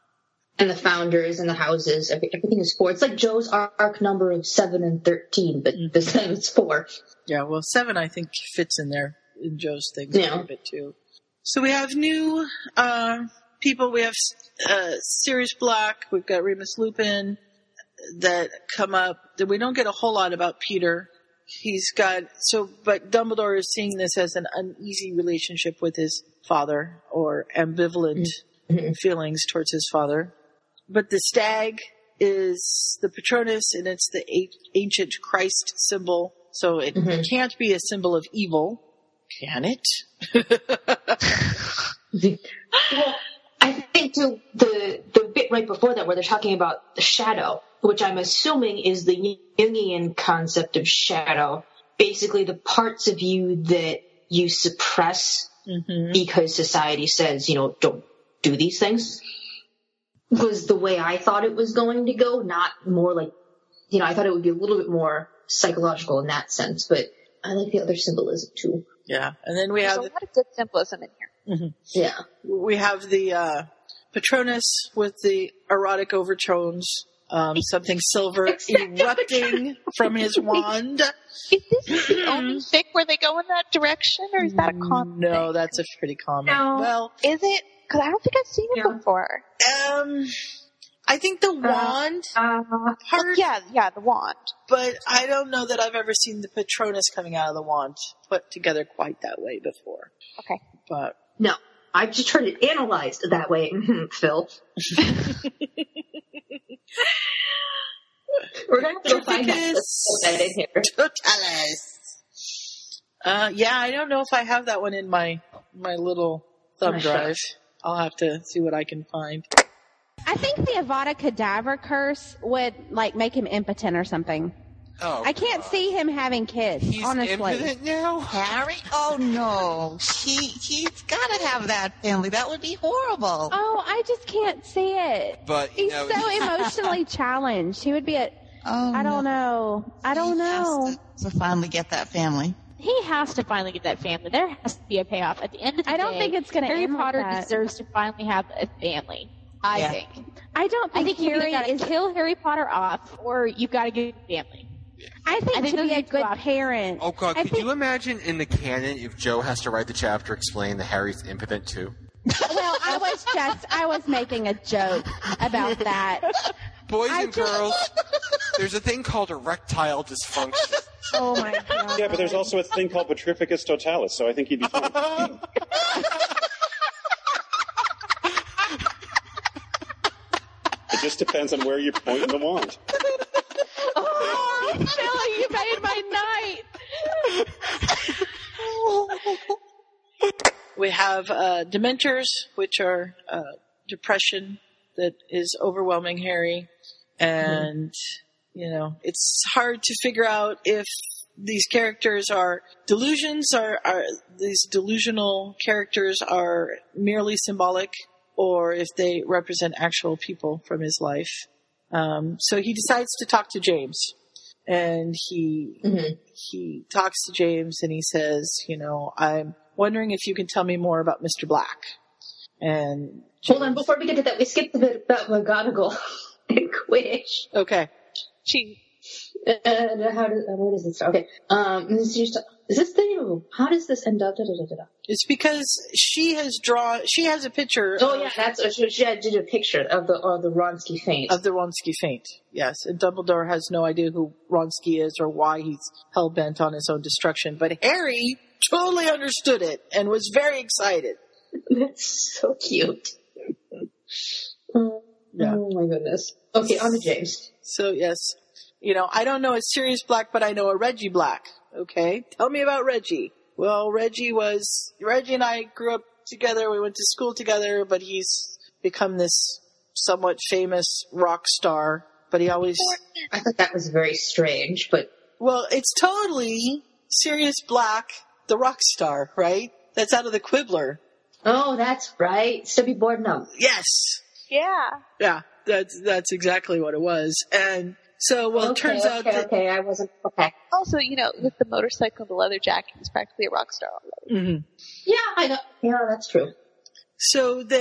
and the founders and the houses. Everything is four. It's like Joe's arc number of seven and thirteen, but this time it's four. Yeah, well, seven I think fits in there in Joe's thing Yeah. a little bit too. So we have new uh, people. We have uh, Sirius Black. We've got Remus Lupin that come up. That we don't get a whole lot about Peter. He's got so, but Dumbledore is seeing this as an uneasy relationship with his father or ambivalent mm-hmm. Mm-hmm. feelings towards his father. But the stag is the Patronus, and it's the a- ancient Christ symbol. So it mm-hmm. can't be a symbol of evil, can it? Well, I think too the the bit right before that where they're talking about the shadow, which I'm assuming is the Jungian concept of shadow. Basically, the parts of you that you suppress mm-hmm. because society says, you know, don't do these things. Was the way I thought it was going to go, not more like, you know, I thought it would be a little bit more psychological in that sense, but I like the other symbolism too. Yeah, and then we There's have a lot of good symbolism in here. Yeah. we have the uh, Patronus with the erotic overtones. Um, something silver erupting from his wand. Is this the only fic where they go in that direction, or is that a common No, thing? that's a pretty common. No. Well, Is it? Because I don't think I've seen it Yeah. before. um, I think the wand Uh, part, Yeah, yeah, the wand. but I don't know that I've ever seen the Patronus coming out of the wand put together quite that way before. Okay. But no, I've just heard it analyzed that way, Phil. We're gonna have to go find that. Let's in here. Totalis. Uh, yeah, I don't know if I have that one in my my little thumb Nice drive. I'll have to see what I can find. I think the Avada Kedavra curse would like make him impotent or something. Oh, I can't see him having kids. He's honestly. impotent now? Harry? Oh no. He he's gotta have that family. That would be horrible. Oh, I just can't see it. But He's no, so emotionally challenged. He would be a. Oh, I don't know. I don't know. To finally get that family. He has to finally get that family. There has to be a payoff. At the end of the day. I don't day, think it's gonna Harry end like Potter that. deserves to finally have a family. I Yeah. think. I don't I think, think you Harry either gotta is. kill Harry Potter off, or you've got to get a family. I think, I think to be a good options. parent. Oh god, I could think- you imagine in the canon if Joe has to write the chapter explaining that Harry's impotent too? well, I was just I was making a joke about that. Boys I and just- girls, there's a thing called erectile dysfunction. Oh my god. Yeah, but there's also a thing called Petrificus totalis, so I think he'd be fine. it just depends on where you point the wand. Oh, Billy, you made my night. We have uh, Dementors, which are uh, depression that is overwhelming Harry, and you know it's hard to figure out if these characters are delusions, are, are these delusional characters are merely symbolic, or if they represent actual people from his life. Um, so he decides to talk to James, and he he talks to James and he says, you know, I'm wondering if you can tell me more about Mr. Black. And Hold on, before we get to that, we skipped the bit about McGonagall and Quidditch. okay, She Uh, how does, uh, where does it start? Okay, um, this is, this the, how does this end up? Da, da, da, it's because she has drawn. She has a picture. Oh of, yeah, that's, she, she did a picture of the, of the Wronski feint. of the Wronski feint. Yes, and Dumbledore has no idea who Wronski is or why he's hell bent on his own destruction. But Harry totally understood it and was very excited. That's so cute. Oh, Yeah. oh my goodness. Okay, on to James. So yes, you know, I don't know a Sirius Black, but I know a Reggie Black. Okay, tell me about Reggie. Well, Reggie was Reggie and I grew up together. We went to school together, but he's become this somewhat famous rock star. But he always I thought that was very strange, but well, it's totally Sirius Black, the rock star, right? That's out of the Quibbler. oh, that's right. Stubby Boardman. Yes, Yeah. yeah, that's that's exactly what it was. And so, well, it turns okay, out that okay, I wasn't okay. Also, you know, with the motorcycle and the leather jacket, he's practically a rock star already. Mhm. Yeah, I know. Yeah, that's true. So the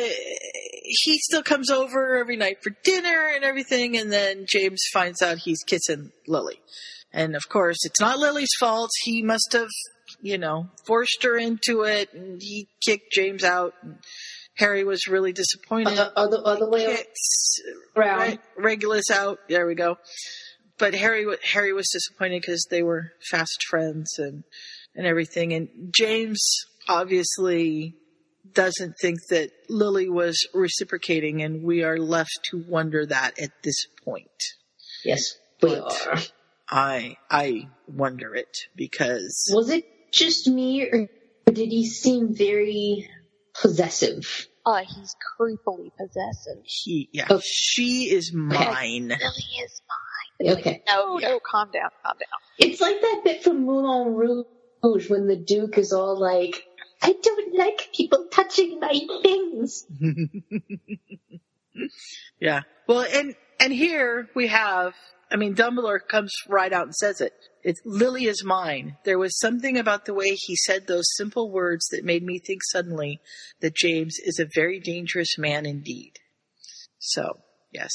he still comes over every night for dinner and everything, and then James finds out he's kissing Lily. And of course, it's not Lily's fault. He must have, you know, forced her into it, and he kicked James out. And Harry was really disappointed. Other, other, other way Kicks around. Re- Regulus out. There we go. But Harry, Harry was disappointed because they were fast friends and and everything. And James obviously doesn't think that Lily was reciprocating, and we are left to wonder that at this point. Yes, we But are. I I wonder it because Was it just me, or did he seem very possessive? Uh, he's creepily possessive. he yeah Okay. she is mine. Lily is mine. Okay. No, no, calm down, calm down. It's like that bit from Moulin Rouge when the Duke is all like, I don't like people touching my things. Yeah. Well, and and here we have. I mean, Dumbledore comes right out and says it. It's Lily is mine. There was something about the way he said those simple words that made me think suddenly that James is a very dangerous man indeed. So, yes.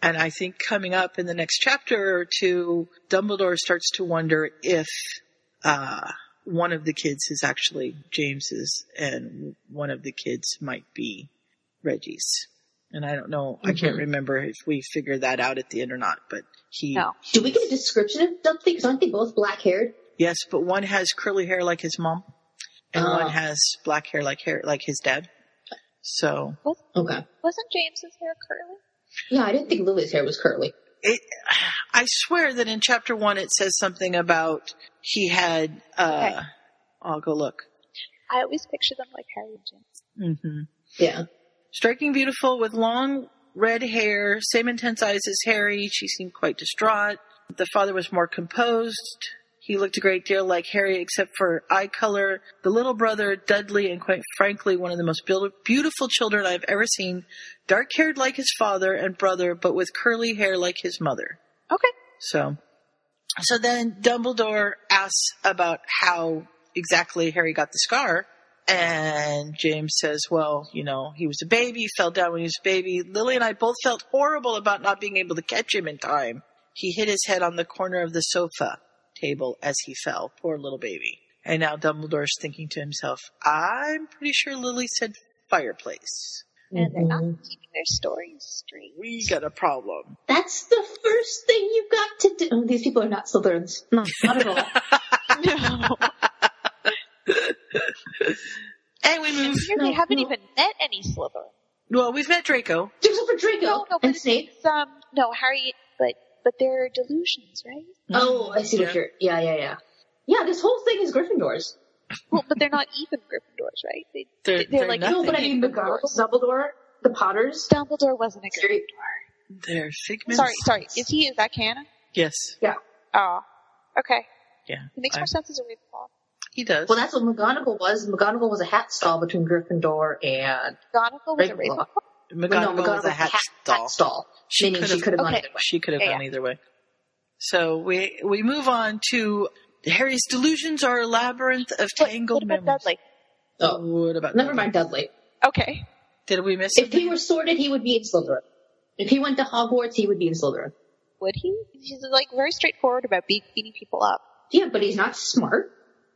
And I think coming up in the next chapter or two, Dumbledore starts to wonder if uh, one of the kids is actually James's and one of the kids might be Reggie's. And I don't know, I can't remember if we figured that out at the end or not, but he, No. Do we get a description of something? Because aren't they both black haired? yes, but one has curly hair like his mom and Oh. one has black hair like hair, like his dad. So, Okay. Wasn't James's hair curly? Yeah, I didn't think Lily's hair was curly. It, I swear that in chapter one it says something about he had. Uh, Okay. I'll go look. I always picture them like Harry and James. Mm-hmm. Yeah. Striking beautiful with long red hair, same intense eyes as Harry. She seemed quite distraught. The father was more composed. He looked a great deal like Harry except for eye color. The little brother, Dudley, and quite frankly, one of the most beautiful children I've ever seen. Dark haired like his father and brother, but with curly hair like his mother. Okay. So, so then Dumbledore asks about how exactly Harry got the scar. And James says, well, you know, he was a baby, fell down when he was a baby. Lily and I both felt horrible about not being able to catch him in time. He hit his head on the corner of the sofa table as he fell. Poor little baby. And now Dumbledore's thinking to himself, I'm pretty sure Lily said fireplace. And they're not Mm-hmm. keeping their stories straight. We got a problem. That's the first thing you've got to do. Oh, these people are not Slytherins. No, not at all. And we move. Here they haven't even met any Slytherin. Well, we've met Draco. Except for Draco No, no, but and Snape. um, no, Harry, but, but they're delusions, right? Oh, I see what you're. Yeah, yeah, yeah. Yeah, this whole thing is Gryffindors. Well, but they're not even Gryffindors, right? They, They're, they're, they're like, nothing. No, but I mean, the McGonagall, Dumbledore, the Potters. Dumbledore wasn't a Gryffindor. They're figments. Sorry, sorry. Is he, is that canon? Yes. Yeah. Oh, okay. Yeah. It makes I- more sense as a Ravenclaw. He does. Well, that's what McGonagall was. McGonagall was a hat stall between Gryffindor and McGonagall was a Ravenclaw. Ravenclaw. McGonagall, Well, no, was a McGonagall hat, hat, stall. hat stall. She meaning could she have- could have gone okay. either way. She could have Yeah, gone yeah. either way. So we we move on to Harry's delusions are a labyrinth of What, tangled what about memories. Dudley? Oh, What about never Dudley? mind Dudley. Okay. Did we miss If something? he were sorted, he would be in Slytherin. If he went to Hogwarts, he would be in Slytherin. Would he? He's like very straightforward about beating people up. Yeah, but he's not smart.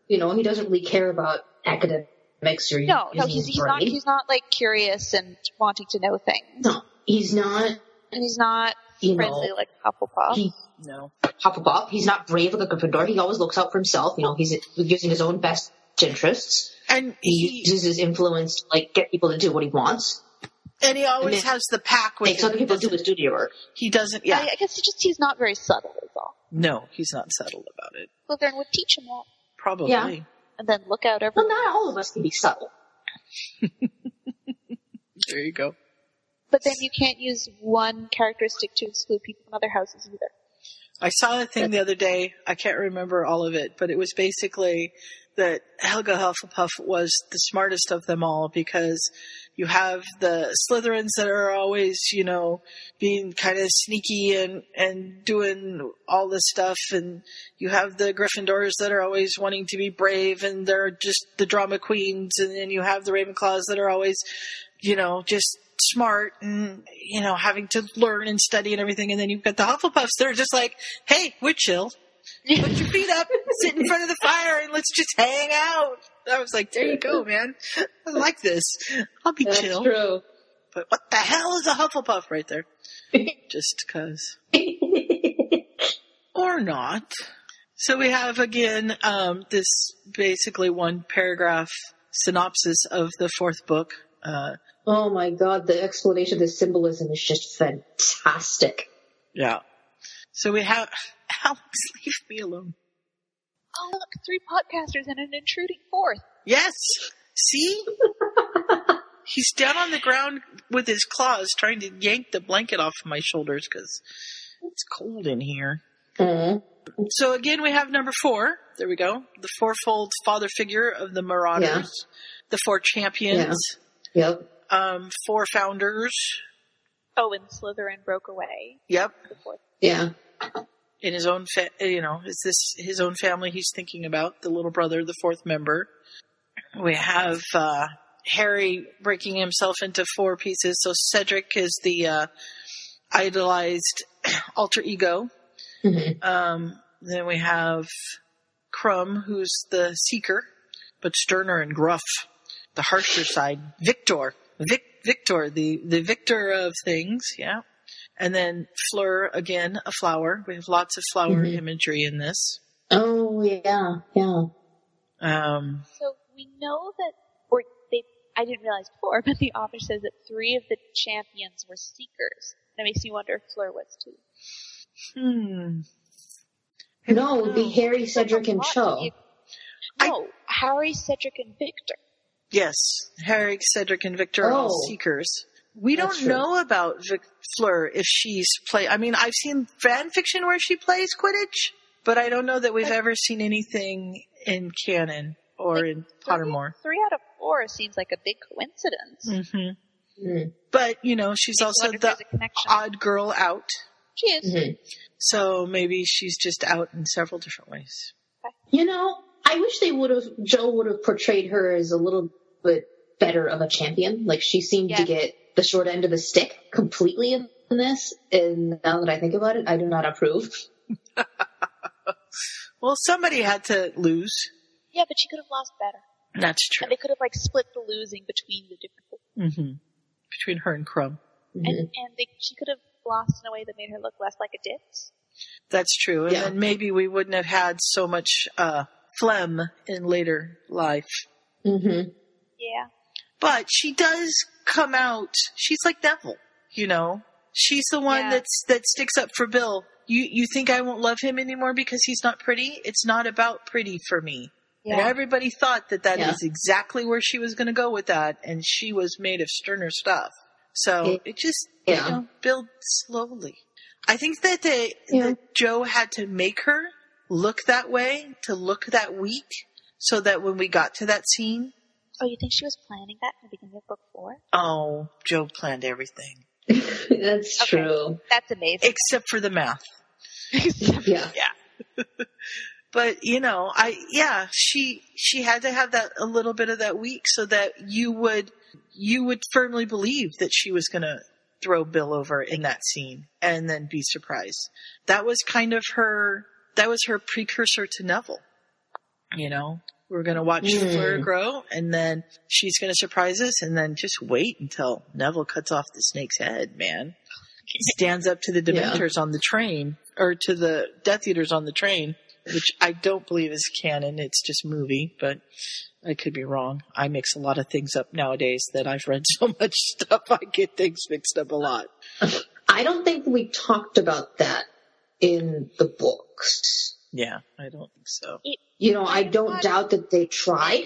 You know, he doesn't really care about academics or No, no, he's, he's not, he's not like curious and wanting to know things. No, he's not. And he's not You friendly know, like Hufflepuff. he No. Hufflepuff. He's not brave like a Gryffindor. He always looks out for himself. You know, he's using his own best interests. And He he uses his influence to like get people to do what he wants. and he always and has the pack with Makes him. other people do doesn't, his studio work. he doesn't. Yeah. I, I guess he just he's not very subtle is all. no, he's not subtle about it. Slytherin would teach him that. Probably. Yeah. And then look out Well, not all of us can be subtle. There you go. But then you can't use one characteristic to exclude people from other houses either. I saw a thing the other day. I can't remember all of it, but it was basically that Helga Hufflepuff was the smartest of them all because you have the Slytherins that are always, you know, being kind of sneaky and, and doing all this stuff. And you have the Gryffindors that are always wanting to be brave and they're just the drama queens. And then you have the Ravenclaws that are always, you know, just smart and, you know, having to learn and study and everything. And then you've got the Hufflepuffs that are just like, hey, we're chill. Put your feet up, sit in front of the fire, and let's just hang out. I was like, there you go, man. I like this. I'll be That's chill. true. But what the hell is a Hufflepuff right there? just cause. or not. So we have again, um, this basically one paragraph synopsis of the fourth book. Uh, Oh my god, the explanation of the symbolism is just fantastic. yeah. So we have, Alex, leave me alone. Oh look, three podcasters and an intruding fourth. Yes. See? He's down on the ground with his claws trying to yank the blanket off my shoulders because it's cold in here. Mm. So again, we have number four. There we go. The fourfold father figure of the Marauders. Yeah. The four champions. Yep. Um, four founders. Oh, and Slytherin broke away. Yep. Yeah. In his own, fa- you know, is this his own family he's thinking about? The little brother, the fourth member. We have uh, Harry breaking himself into four pieces. So Cedric is the uh, idolized alter ego. Mhm. Um, then we have Krum, who's the seeker, but sterner and gruff. The harsher side, Victor. Vic, Victor, the, the victor of things, yeah. And then Fleur, again, a flower. We have lots of flower Mhm. imagery in this. Oh yeah, yeah. Um, So we know that, or they I didn't realize before, but the author says that three of the champions were seekers. That makes me wonder if Fleur was too. Hmm. No, it would be Harry, Cedric, and Cho. No, Harry, Cedric, and Victor. Yes, Harry, Cedric, and Victor are all Oh. seekers. We That's don't true. know about Vic- Fleur if she's play. I mean, I've seen fan fiction where she plays Quidditch, but I don't know that we've ever seen anything in canon or in Pottermore. Three out of four seems like a big coincidence. hmm But you know, she's also the there's a connection. odd girl out, She is. Mm-hmm. so maybe she's just out in several different ways. You know, I wish they would have, Joe would have portrayed her as a little bit better of a champion. Like she seemed to get the short end of the stick completely in this. And now that I think about it, I do not approve. Well, somebody had to lose. Yeah, but she could have lost better. That's true. And they could have like split the losing between the different hmm Between her and Krum. and and they, she could have lost in a way that made her look less like a ditz. That's true. And Yeah. then maybe we wouldn't have had so much uh, phlegm in later life. Mm-hmm. Yeah. But she does come out. She's like Neville, you know. She's the one Yeah. that's that sticks up for Bill. You you think I won't love him anymore because he's not pretty? It's not about pretty for me. And everybody thought that that is Yeah. exactly where she was going to go with that, and she was made of sterner stuff. So Yeah. it just Yeah. you know, builds slowly. I think that they that Joe had to make her look that way to look that weak, so that when we got to that scene, Oh, you think she was planning that in the beginning of book four? oh, Joe planned everything That's true. That's amazing. except for the math. Yeah. Yeah. but you know, I yeah, she she had to have that a little bit of that week so that you would you would firmly believe that she was going to throw Bill over in that scene and then be surprised. That was kind of her that was her precursor to Neville. You know, we're going to watch Mm. Fleur grow and then she's going to surprise us and then just wait until Neville cuts off the snake's head, man. He stands up to the Yeah. Dementors on the train or to the Death Eaters on the train, which I don't believe is canon. It's just movie, but I could be wrong. I mix a lot of things up nowadays that I've read so much stuff. I get things mixed up a lot. I don't think we talked about that in the books. Yeah, I don't think so. You know, I don't doubt that they tried.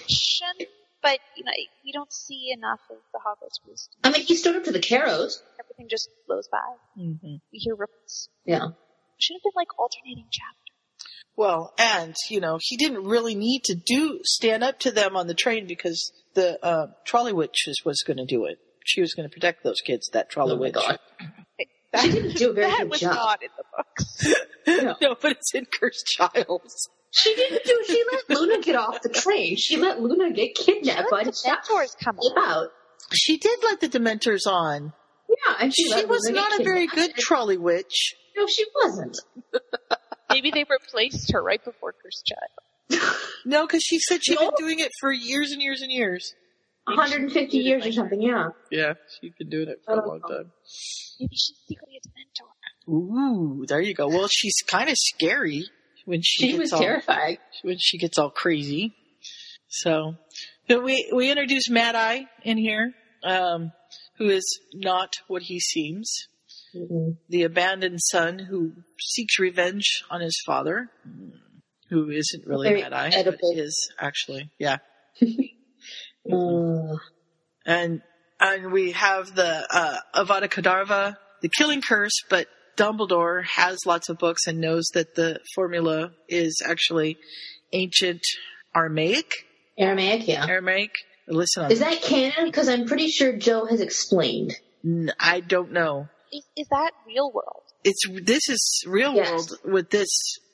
But you know, we don't see enough of the Hogwarts boost. I mean, he stood up to the Carrows. Everything just blows by. Mm-hmm. We hear ripples. Yeah. Should have been like alternating chapters. Well, and you know, he didn't really need to do stand up to them on the train because the uh, trolley witch is- was going to do it. She was going to protect those kids. That trolley Oh my witch. God. That, She didn't do a very that good was job. not in the books. no, but it's in Cursed Childs. She didn't do. She let Luna get off the train. She let Luna get kidnapped by the Dementors come Flip out. She did let the Dementors on. Yeah, and she, She let was Luna get not a very good trolley witch. No, she wasn't. Maybe they replaced her right before Cursed Child. No, because she said she'd No. been doing it for years and years and years. 150 years or something. Yeah. Yeah, she'd been doing it for a long time. Maybe she's secretly a Dementor. Ooh, there you go. Well, she's kind of scary when she, She gets was all, terrifying. when she gets all crazy. So, but we we introduce Mad Eye in here, um, who is not what he seems. The abandoned son who seeks revenge on his father, who isn't really Very Mad Eye, but edible. is actually, yeah. Uh, and and we have the uh, Avada Kedavra, the Killing Curse, but Dumbledore has lots of books and knows that the formula is actually ancient Aramaic. Aramaic, yeah. Aramaic. Listen, Is that canon? Because I'm pretty sure Joe has explained. N- I don't know. Is, is that real world? It's this is real Yes. world with this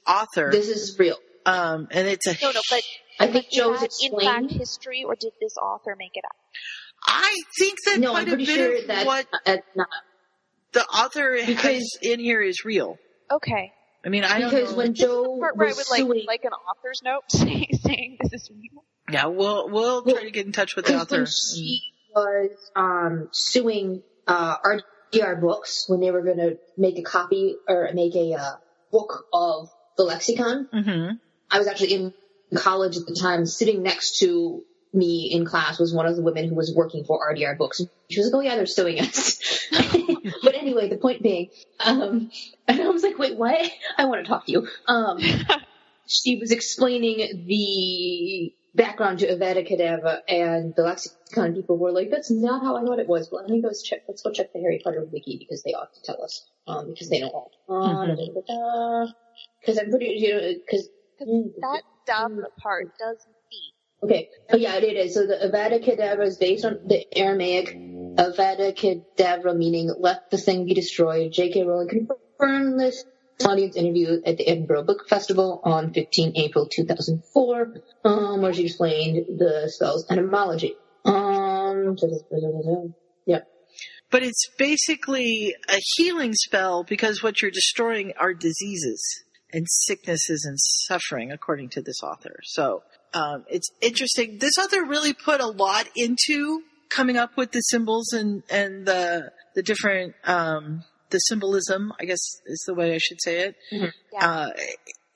author. This is real. um, and it's a. No, no, but I think is Joe's that in fact explained. history, or did this author make it up? I think that No, quite I'm a bit sure of that what uh, not, the author has Because- in here is real. Okay. I mean, I don't because know. when This is the Joe part where I was would like suing, like an author's note saying, saying this is real. Yeah, we'll we'll try to get in touch with the because when author. she was um, suing uh, RDR Books when they were going to make a copy or make a uh, book of the lexicon. Mm-hmm. I was actually in college at the time, sitting next to me in class was one of the women who was working for RDR Books. She was like, "Oh yeah, they're suing us." but anyway, the point being, um, and I was like, "Wait, what? I want to talk to you." Um, she was explaining the background to Avada Kedavra, and the lexicon people were like, "That's not how I thought it was." Well, let me go check. Let's go check the Harry Potter wiki because they ought to tell us, um, because they know all. Because I'm pretty, you know, because that dumb part doesn't feed. Okay. Oh yeah, it is. So the Avada Kedavra is based on the Aramaic Avada Kedavra, meaning let the thing be destroyed. J.K. Rowling confirmed this audience interview at the Edinburgh Book Festival on 15 April 2004, um, where she explained the spell's etymology. Um, yeah. But it's basically a healing spell because what you're destroying are diseases and sicknesses and suffering, according to this author. So um, it's interesting. This author really put a lot into coming up with the symbols and and the the different um, the symbolism. I guess is the way I should say it. Mm-hmm. Uh,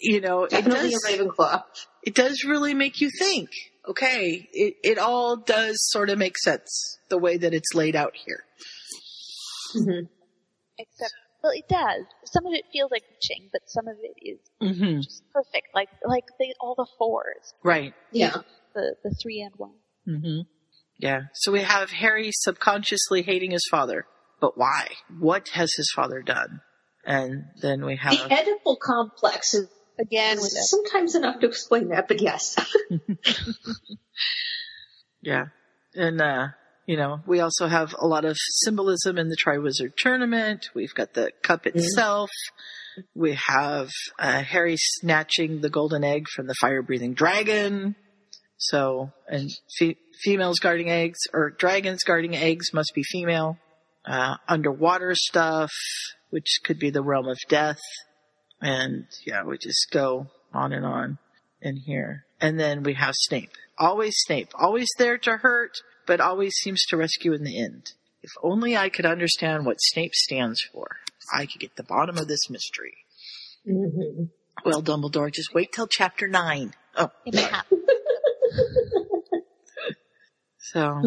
you know, Definitely it does, Ravenclaw. It does really make you think. Okay, it it all does sort of make sense the way that it's laid out here. Mm-hmm. Except, well, it does. Some of it feels like reaching, but some of it is Mm-hmm. just perfect. Like, like they, all the fours. Right. Yeah. The, the three and one. Mm-hmm. Yeah. So we have Harry subconsciously hating his father, but why? What has his father done? And then we have The Oedipal complex is again with sometimes enough to explain that, but yes. Yeah. And, uh, you know, we also have a lot of symbolism in the Triwizard Tournament. We've got the cup itself. We have uh, Harry snatching the golden egg from the fire breathing dragon. So, and fe- females guarding eggs, or dragons guarding eggs must be female. Uh, underwater stuff, which could be the realm of death. And yeah, we just go on and on in here. And then we have Snape. Always Snape. Always there to hurt, but always seems to rescue in the end. If only I could understand what Snape stands for, I could get the bottom of this mystery. Mm-hmm. Well, Dumbledore, just wait till chapter nine. Oh, so.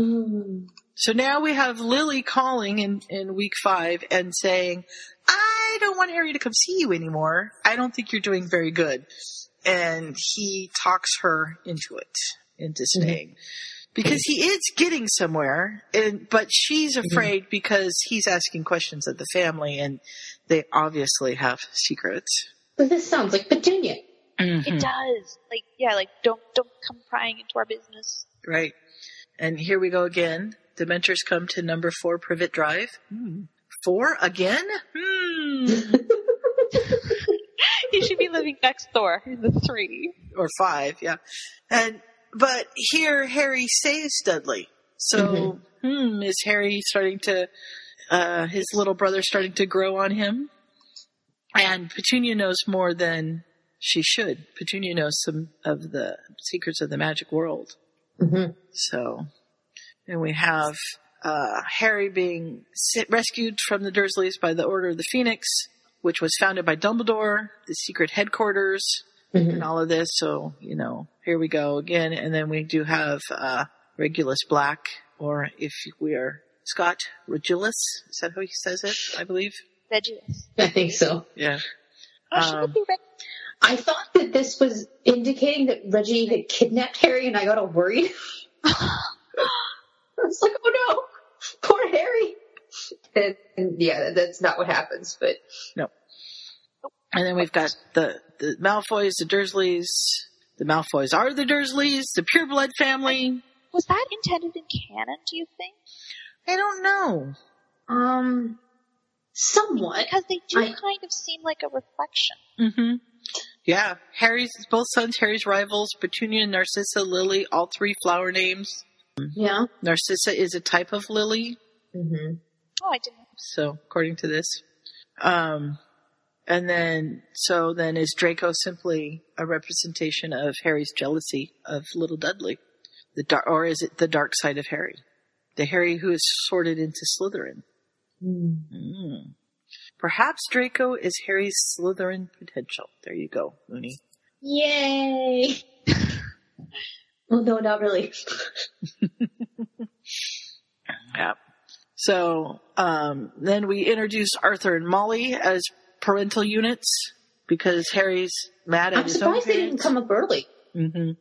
So now we have Lily calling in, in week five and saying, I don't want Harry to come see you anymore. I don't think you're doing very good. And he talks her into it, into staying. Because he is getting somewhere, and, but she's afraid because he's asking questions of the family and they obviously have secrets. But this sounds like Petunia. It does. Like, yeah, like, don't, don't come prying into our business. Right. And here we go again. Dementors come to number four Privet Drive. Hmm. Four again? Hmm. he should be living next door in the three. or five, yeah. And but here Harry saves Dudley. So hmm, is Harry starting to uh his little brother starting to grow on him? And Petunia knows more than she should. Petunia knows some of the secrets of the magic world. Mm-hmm. So, and we have uh, Harry being si- rescued from the Dursleys by the Order of the Phoenix, which was founded by Dumbledore, the secret headquarters, and all of this. So, you know, here we go again. And then we do have uh, Regulus Black, or if we are Scott, Regulus. Is that how he says it? I believe. Regulus. I think so. Yeah. Oh, should Um, it be I thought that this was indicating that Reggie had kidnapped Harry, and I got all worried. I was like, oh no, poor Harry. And, and yeah, that's not what happens, but No. And then we've got the, the Malfoys, the Dursleys. The Malfoys are the Dursleys, the pureblood family. Was that intended in canon, do you think? I don't know. um, somewhat. Because they do I- kind of seem like a reflection. Mm-hmm. Yeah, Harry's both sons, Harry's rivals, Petunia, Narcissa, Lily, all three flower names. Yeah. Narcissa is a type of lily, Mm-hmm. Oh, I didn't. so according to this. Um, and then, so then is Draco simply a representation of Harry's jealousy of little Dudley? The dark, or is it the dark side of Harry? The Harry who is sorted into Slytherin? Mm. Perhaps Draco is Harry's Slytherin potential. There you go, Mooney. Yay! Well, no, not really. Yeah. So um, then we introduce Arthur and Molly as parental units because Harry's mad at I'm his own surprised they didn't parents. come up early. hmm You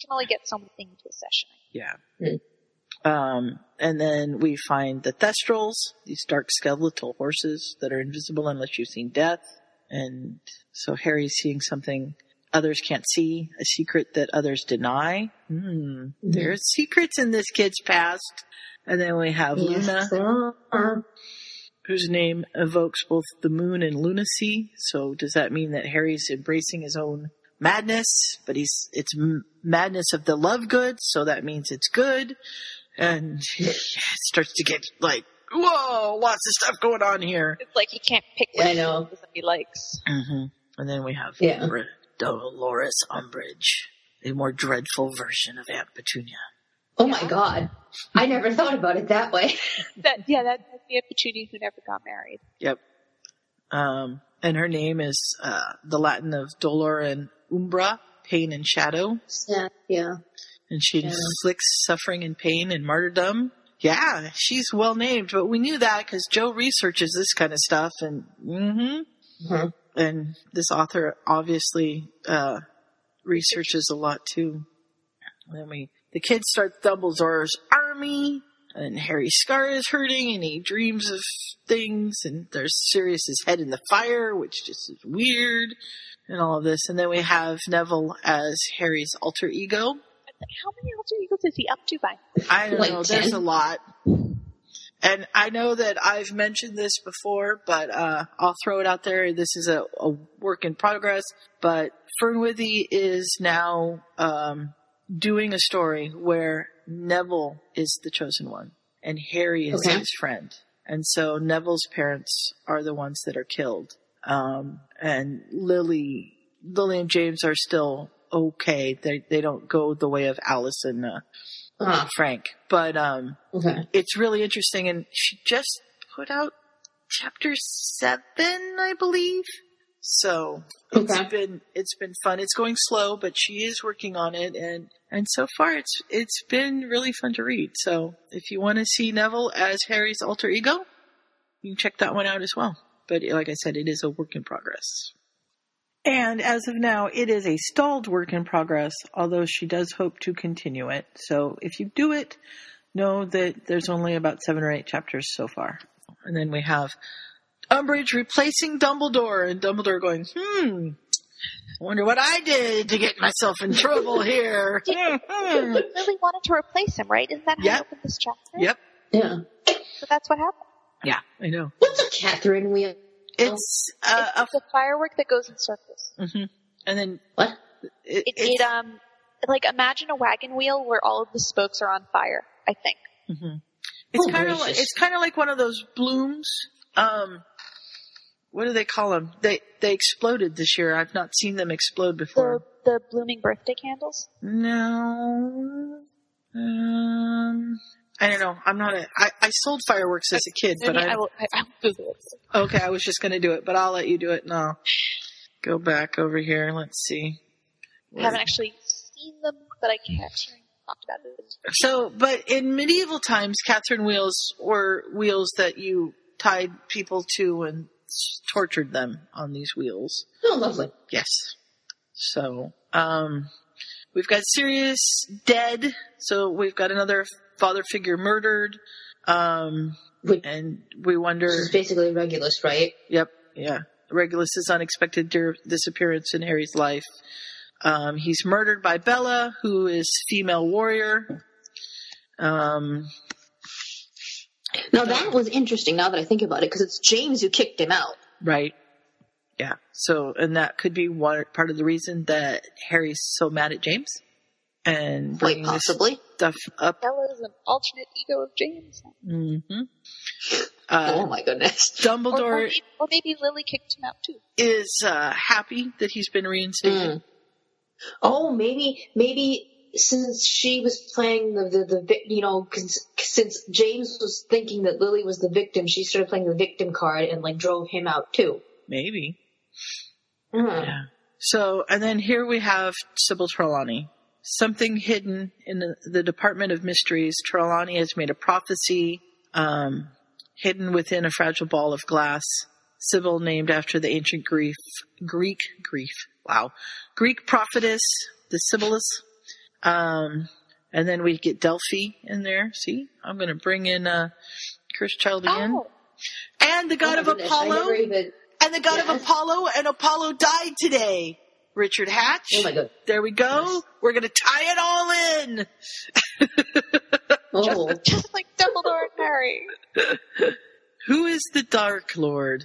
can only get so many things to a session. Yeah. Um, and then we find the Thestrals, these dark skeletal horses that are invisible unless you've seen death. And so Harry's seeing something others can't see, a secret that others deny. Hmm. There's secrets in this kid's past. And then we have Yes, Luna, there are. Whose name evokes both the moon and lunacy. So does that mean that Harry's embracing his own madness? But he's it's madness of the love good, so that means it's good. And it starts to get like, whoa, lots of stuff going on here. It's like he can't pick Yeah, what I know. he likes. hmm And then we have Yeah. Re- Dolores Umbridge, a more dreadful version of Aunt Petunia. Oh my god. I never thought about it that way. That yeah, that, that's the Petunia who never got married. Yep. Um, and her name is uh, the Latin of dolor and umbra, pain and shadow. Yeah, yeah. And she Yeah. inflicts suffering and pain and martyrdom. Yeah, she's well named, but we knew that because Joe researches this kind of stuff, and hmm Mhm. and this author obviously uh, researches a lot too. And then we the kid starts Dumbledore's army, and Harry Scar is hurting, and he dreams of things, and there's Sirius's head in the fire, which just is weird, and all of this. And then we have Neville as Harry's alter ego. How many alter egos is he up to by? I don't Like know. There's a lot. And I know that I've mentioned this before, but uh, I'll throw it out there. This is a, a work in progress. But Fernwithy is now um, doing a story where Neville is the chosen one and Harry is Okay. his friend. And so Neville's parents are the ones that are killed. Um, and Lily, Lily and James are still okay. They they don't go the way of Alice and uh, Ah, Frank. But um, okay. it's really interesting, and she just put out chapter seven, I believe. So it's Okay. been it's been fun. It's going slow, but she is working on it, and and so far it's it's been really fun to read. So if you want to see Neville as Harry's alter ego, you can check that one out as well. But like I said, it is a work in progress. And as of now, it is a stalled work in progress, although she does hope to continue it. So if you do it, know that there's only about seven or eight chapters so far. And then we have Umbridge replacing Dumbledore, and Dumbledore going, hmm, I wonder what I did to get myself in trouble here. He really wanted to replace him, right? Isn't that how Yep. he opened this chapter? yep. Yeah. So that's what happened. Yeah, I know. What's a Catherine wheel? It's uh, a It's a firework that goes in circles. hmm And then What? it, It, it's, it um like imagine a wagon wheel where all of the spokes are on fire. I think. mhm. it's Oh, kind of like it's kind of like one of those blooms. Um, what do they call them? They they exploded this year. I've not seen them explode before. The the blooming birthday candles. No. Um, I don't know. I'm not a. I, I sold fireworks as a kid, but Maybe I, I will. I, I'll Google it. okay. I was just going to do it, but I'll let you do it, and I'll go back over here. Let's see. I haven't actually seen them, but I can actually talked about it. So, but in medieval times, Catherine wheels were wheels that you tied people to and s- tortured them on these wheels. Oh, lovely. Yes. So, um, we've got Sirius dead. So we've got another father figure murdered. Um, Which- and we wonder. This is basically Regulus, right? Yep. Yeah. Regulus's unexpected disappearance in Harry's life. Um, he's murdered by Bella, who is female warrior. Um, Now that was interesting. Now that I think about it, because it's James who kicked him out. right. Yeah. So, and that could be one part of the reason that Harry's so mad at James and Quite bringing this possibly. stuff up. Bella is an alternate ego of James. hmm oh Uh, my goodness. Or, or, Dumbledore maybe, or maybe Lily kicked him out too. is uh, happy that he's been reinstated. Mm. Oh, maybe, maybe since she was playing the, the, the you know, since James was thinking that Lily was the victim, she started playing the victim card and like drove him out too. Maybe. Mm. Yeah. So, and then here we have Sybil Trelawney. something hidden in the, the Department of Mysteries. Trelawney has made a prophecy um, hidden within a fragile ball of glass. Sybil, named after the ancient Greek, Greek, Greek, wow, Greek prophetess, the Sibylus. Um, and then we get Delphi in there. See, I'm going to bring in uh, Cursed Child again. Oh. And the god Oh of goodness, Apollo. even- And the god of Apollo, and Apollo died today. Richard Hatch. Oh my god. There we go. We're going to tie it all in. Oh. Just like Dumbledore and Harry. Who is the Dark Lord?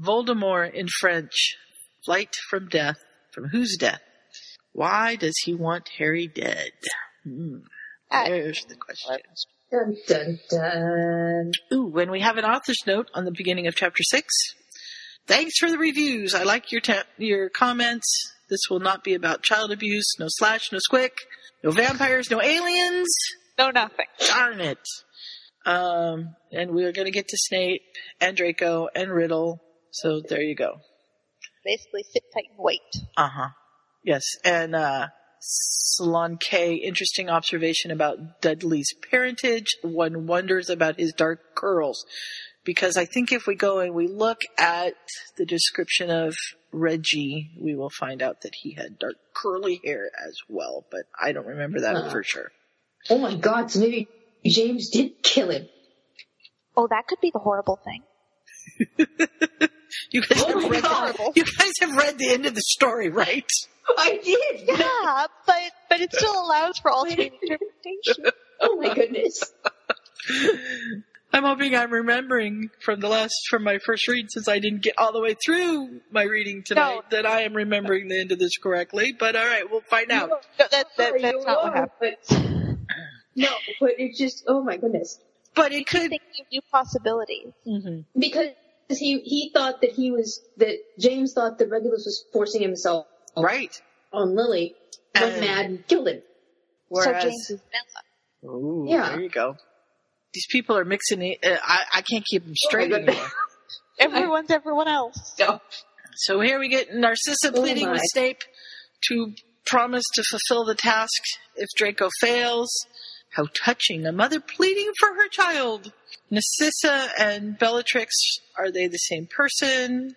Voldemort in French. Flight from death. From whose death? Why does he want Harry dead? Hmm. There's the question. Dun, dun, dun. Ooh, when we have an author's note on the beginning of chapter six. Thanks for the reviews. I like your ta- your comments. This will not be about child abuse. No slash, no squick, no vampires, no aliens. No nothing. Darn it. Um, and we are going to get to Snape and Draco and Riddle. So there you go. Basically, sit tight and wait. Uh huh. Yes, and uh, Salon K. Interesting observation about Dudley's parentage. One wonders about his dark curls, because I think if we go and we look at the description of Reggie, we will find out that he had dark curly hair as well. But I don't remember that Huh. for sure. Oh my god, so maybe James did kill him. Oh, that could be the horrible thing. You guys, Oh have read the, you guys have read the end of the story, right? I did! Yeah, but but it still allows for alternate interpretation. Oh my goodness. I'm hoping I'm remembering from the last from my first read since I didn't get all the way through my reading tonight No. that I am remembering the end of this correctly. But all right, we'll find out. No, that, that, Sorry, that's you not what happened. But, no, but it's just, oh my goodness. But it could. Thinking of new possibilities. Mhm. Because he, he thought that he was, that James thought that Regulus was forcing himself Right. on Lily, went And- mad and killed him. Whereas, so James is Bella. Ooh, Yeah. there you go. These people are mixing it. Uh, I, I can't keep them straight Oh anymore. Everyone's everyone else. No. So here we get Narcissa pleading Oh with my. Snape to promise to fulfill the task if Draco fails. How touching! A mother pleading for her child. Narcissa and Bellatrix are they the same person?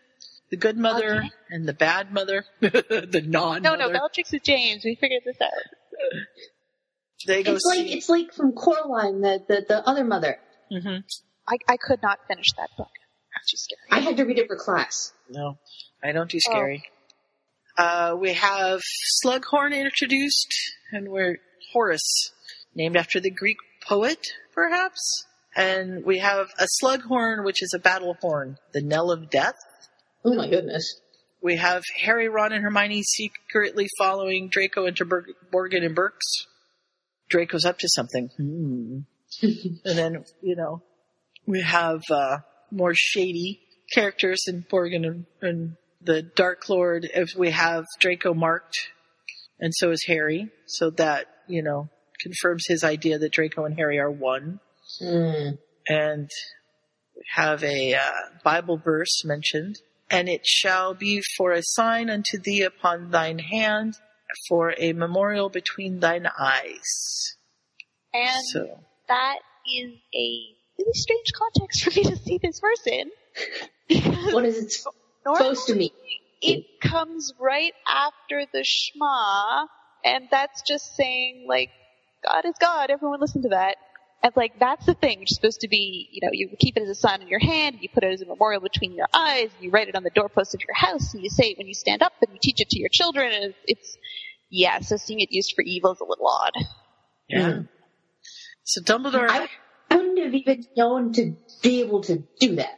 The good mother Okay. and the bad mother, the non. No, no, Bellatrix is James. We figured this out. They go It's like, it's like from Coraline, the, the, the other mother. hmm I, I could not finish that book. It's too scary. I had to read it for class. No, I don't do Oh. scary. Uh, we have Slughorn introduced, and we're Horace, named after the Greek poet, perhaps. And we have a slug horn, which is a battle horn, the knell of death. Oh my goodness. We have Harry, Ron, and Hermione secretly following Draco into Ber- Borgin and Burkes. Draco's up to something. Hmm. and then, you know, we have uh, more shady characters in Borgin and, and the Dark Lord. If we have Draco marked, and so is Harry, so that you know confirms his idea that Draco and Harry are one. Hmm. And we have a uh, Bible verse mentioned, and it shall be for a sign unto thee upon thine hand, for a memorial between thine eyes. And So. that is a really strange context for me to see this verse in. What is it normally supposed to mean? it comes right after the Shema, and that's just saying, like, God is God, everyone listen to that. And like, that's the thing, which is supposed to be, you know, you keep it as a sign in your hand, and you put it as a memorial between your eyes, and you write it on the doorpost of your house, and you say it when you stand up, and you teach it to your children, and it's, yeah, so seeing it used for evil is a little odd. Yeah. Hmm. So Dumbledore. I, I wouldn't have even known to be able to do that.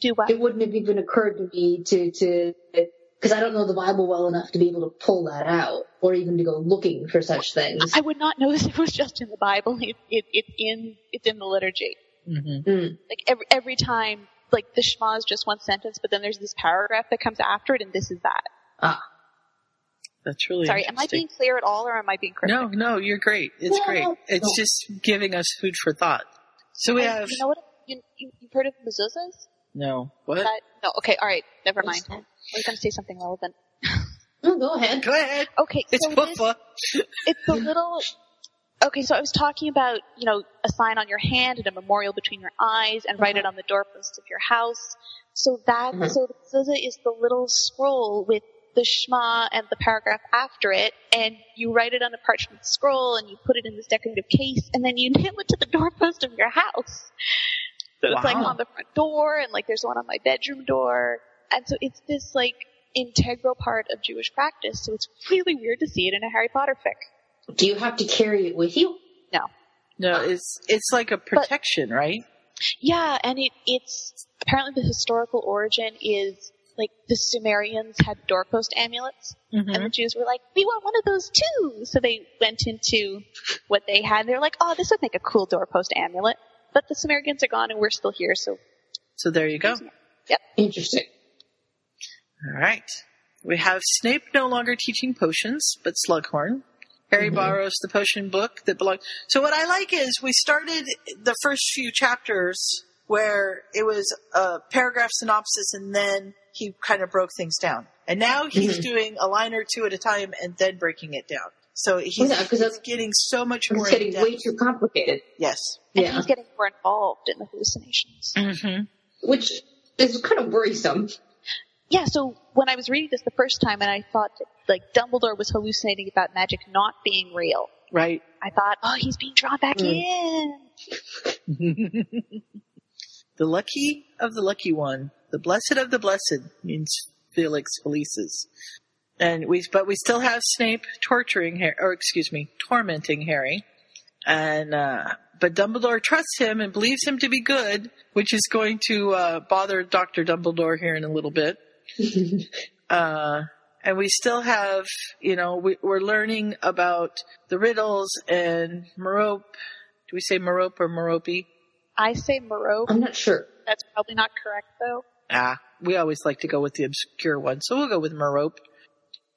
Do what? It wouldn't have even occurred to me to, to, because I don't know the Bible well enough to be able to pull that out, or even to go looking for such things. I would not know this if it was just in the Bible. It, it, it's in, it's in the liturgy. Mm-hmm. Mm. Like every, every time, like the Shema is just one sentence, but then there's this paragraph that comes after it, and this is that. Ah. That's really Sorry, am I being clear at all, or am I being cryptic? No, no, you're great. It's Yeah, great. no. It's just giving us food for thought. So we And have You know what? You, you, you've heard of mezuzahs? no what? That, no. Okay. All right. Never mind. I was going to say something relevant. Go ahead. Go ahead. Okay, It's so this, it's the little. Okay, so I was talking about you know a sign on your hand and a memorial between your eyes, and write it on the doorpost of your house. So that Mhm. so the mezuzah is the little scroll with the Shema and the paragraph after it, and you write it on a parchment scroll, and you put it in this decorative case, and then you nail it to the doorpost of your house. So it's like on the front door, and like there's one on my bedroom door, and so it's this like integral part of Jewish practice. So it's really weird to see it in a Harry Potter fic. Do you have to carry it with you? No. No, it's it's like a protection, right? Yeah, and it, it's apparently the historical origin is like the Sumerians had doorpost amulets, Mm-hmm. and the Jews were like, "We want one of those too." So they went into what they had. They're like, "Oh, this would make a cool doorpost amulet." But the Sumerians are gone, and we're still here. So So there you go. Yep. Interesting. All right. We have Snape no longer teaching potions, but Slughorn. Harry Mhm. borrows the potion book that belongs. So what I like is we started the first few chapters where it was a paragraph synopsis and then he kind of broke things down. And now he's Mhm. doing a line or two at a time and then breaking it down. So he's, Yeah, 'cause he's getting so much more It's getting in-depth. way too complicated. Yes. and Yeah. he's getting more involved in the hallucinations. Mm-hmm. Which is kind of worrisome. Yeah, so when I was reading this the first time and I thought that like Dumbledore was hallucinating about magic not being real, Right. I thought, oh, he's being drawn back Mm. in. the lucky of the lucky one, the blessed of the blessed means Felix Felicis. And we, but we still have Snape torturing Harry, or excuse me, tormenting Harry. And, uh, but Dumbledore trusts him and believes him to be good, which is going to, uh, bother Dr. Dumbledore here in a little bit. uh, and we still have, you know, we, we're learning about the riddles and Merope. Do we say Merope or Merope? I say Moreau. I'm not sure. That's probably not correct though. Ah, we always like to go with the obscure one, so we'll go with Merope.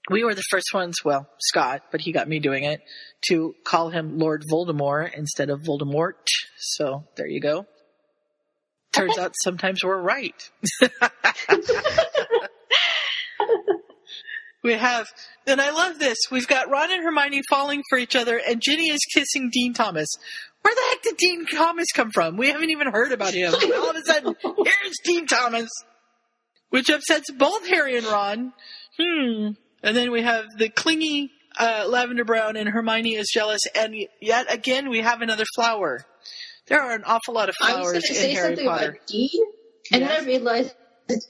We were the first ones, well, Scott, but he got me doing it, to call him Lord Voldemort instead of Voldemort. So there you go. Turns out sometimes we're right. we have, and I love this. We've got Ron and Hermione falling for each other, and Ginny is kissing Dean Thomas. Where the heck did Dean Thomas come from? We haven't even heard about him. All of a sudden, here's Dean Thomas, which upsets both Harry and Ron. Hmm. And then we have the clingy uh, Lavender Brown, and Hermione is jealous. And yet again, we have another flower. There are an awful lot of flowers I was going flowers to in say Harry something Potter. about Dean, and then I realized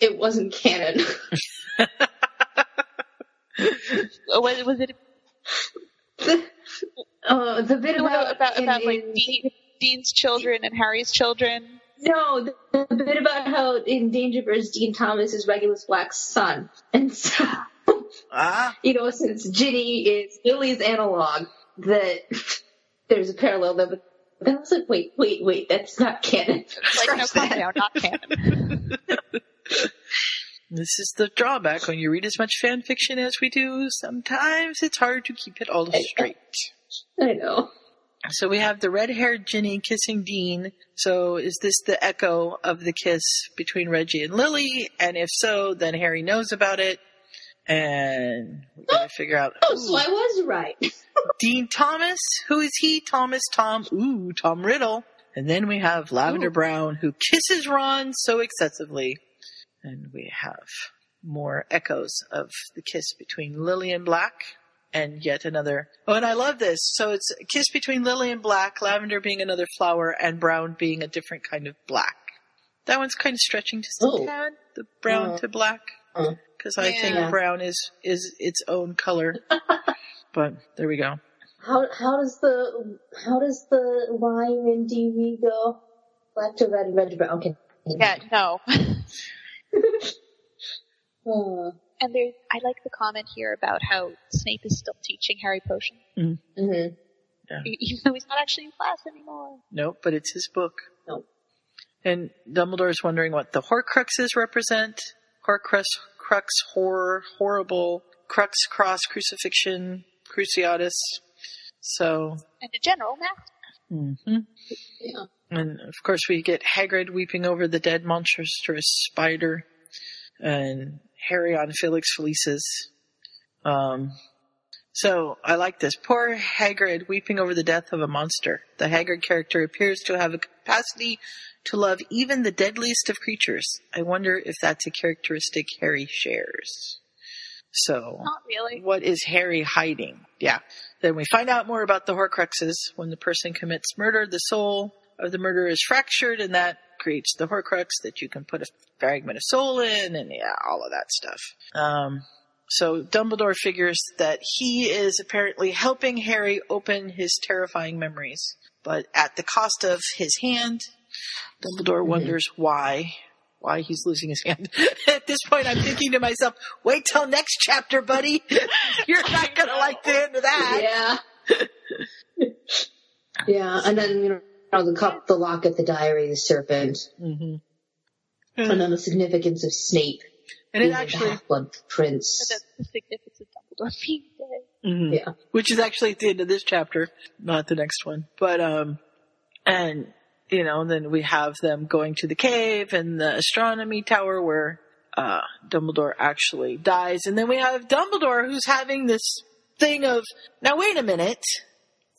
it wasn't canon. Oh, Was, was it uh, the bit about about, in- about like in- Dean, Dean's children and Harry's children? No, the, the bit about how in Dangerous Dean Thomas is Regulus Black's son. And so, Ah, you know, since Ginny is Lily's analog, that there's a parallel there. But then I was like, wait, wait, wait, that's not canon. Like, no, Scratch calm that. down, not canon. This is the drawback when you read as much fan fiction as we do. Sometimes it's hard to keep it all straight. I know. So we have the red-haired Ginny kissing Dean. So is this the echo of the kiss between Reggie and Lily? And if so, then Harry knows about it. And we gotta oh, figure out. Oh, so I was right. Dean Thomas. Who is he? Thomas Tom. Ooh, Tom Riddle. And then we have Lavender Brown who kisses Ron so excessively. And we have more echoes of the kiss between Lily and Black. And yet another. Oh, and I love this. So it's a kiss between Lily and Black, Lavender being another flower, and Brown being a different kind of black. That one's kind of stretching just a Oh. tad, the brown Uh, to black. uh. Because I Yeah. think brown is, is its own color. but there we go. How how does the how does the rhyme in DV go? Black to red, red to brown. Okay. Yeah, no. And there, I like the comment here about how Snape is still teaching Harry potion, Mm-hmm. Yeah. e- even though he's not actually in class anymore. Nope, but it's his book. Nope. And Dumbledore is wondering what the Horcruxes represent. Horcrux, crux, horror, horrible, crux, cross, crucifixion, cruciatus. So, And in general, math. Hmm Yeah. and of course we get Hagrid weeping over the dead monstrous spider, and Harry on Felix Felicis, Um, so I like this. Poor Hagrid weeping over the death of a monster. The Hagrid character appears to have a capacity to love even the deadliest of creatures. I wonder if that's a characteristic Harry shares. So, Not really. what is Harry hiding? Yeah. Then we find out more about the Horcruxes. When the person commits murder, the soul of the murderer is fractured, and that creates the Horcrux that you can put a fragment of soul in, and yeah, all of that stuff. Um, so Dumbledore figures that he is apparently helping Harry open his terrifying memories, but at the cost of his hand. Dumbledore wonders why. Why he's losing his hand. At this point, I'm thinking to myself, wait till next chapter, buddy. You're not gonna like the end of that. Yeah. yeah, and then you know the cup, the locket, the diary, the serpent, mm-hmm. and then the significance of Snape. And it being the actually- Half-Blood Prince. That's the significance of Dumbledore being dead. Mhm. Yeah. Which is actually at the end of this chapter, not the next one. But, um, and, you know, and then we have them going to the cave and the astronomy tower where, uh, Dumbledore actually dies. And then we have Dumbledore who's having this thing of, now wait a minute.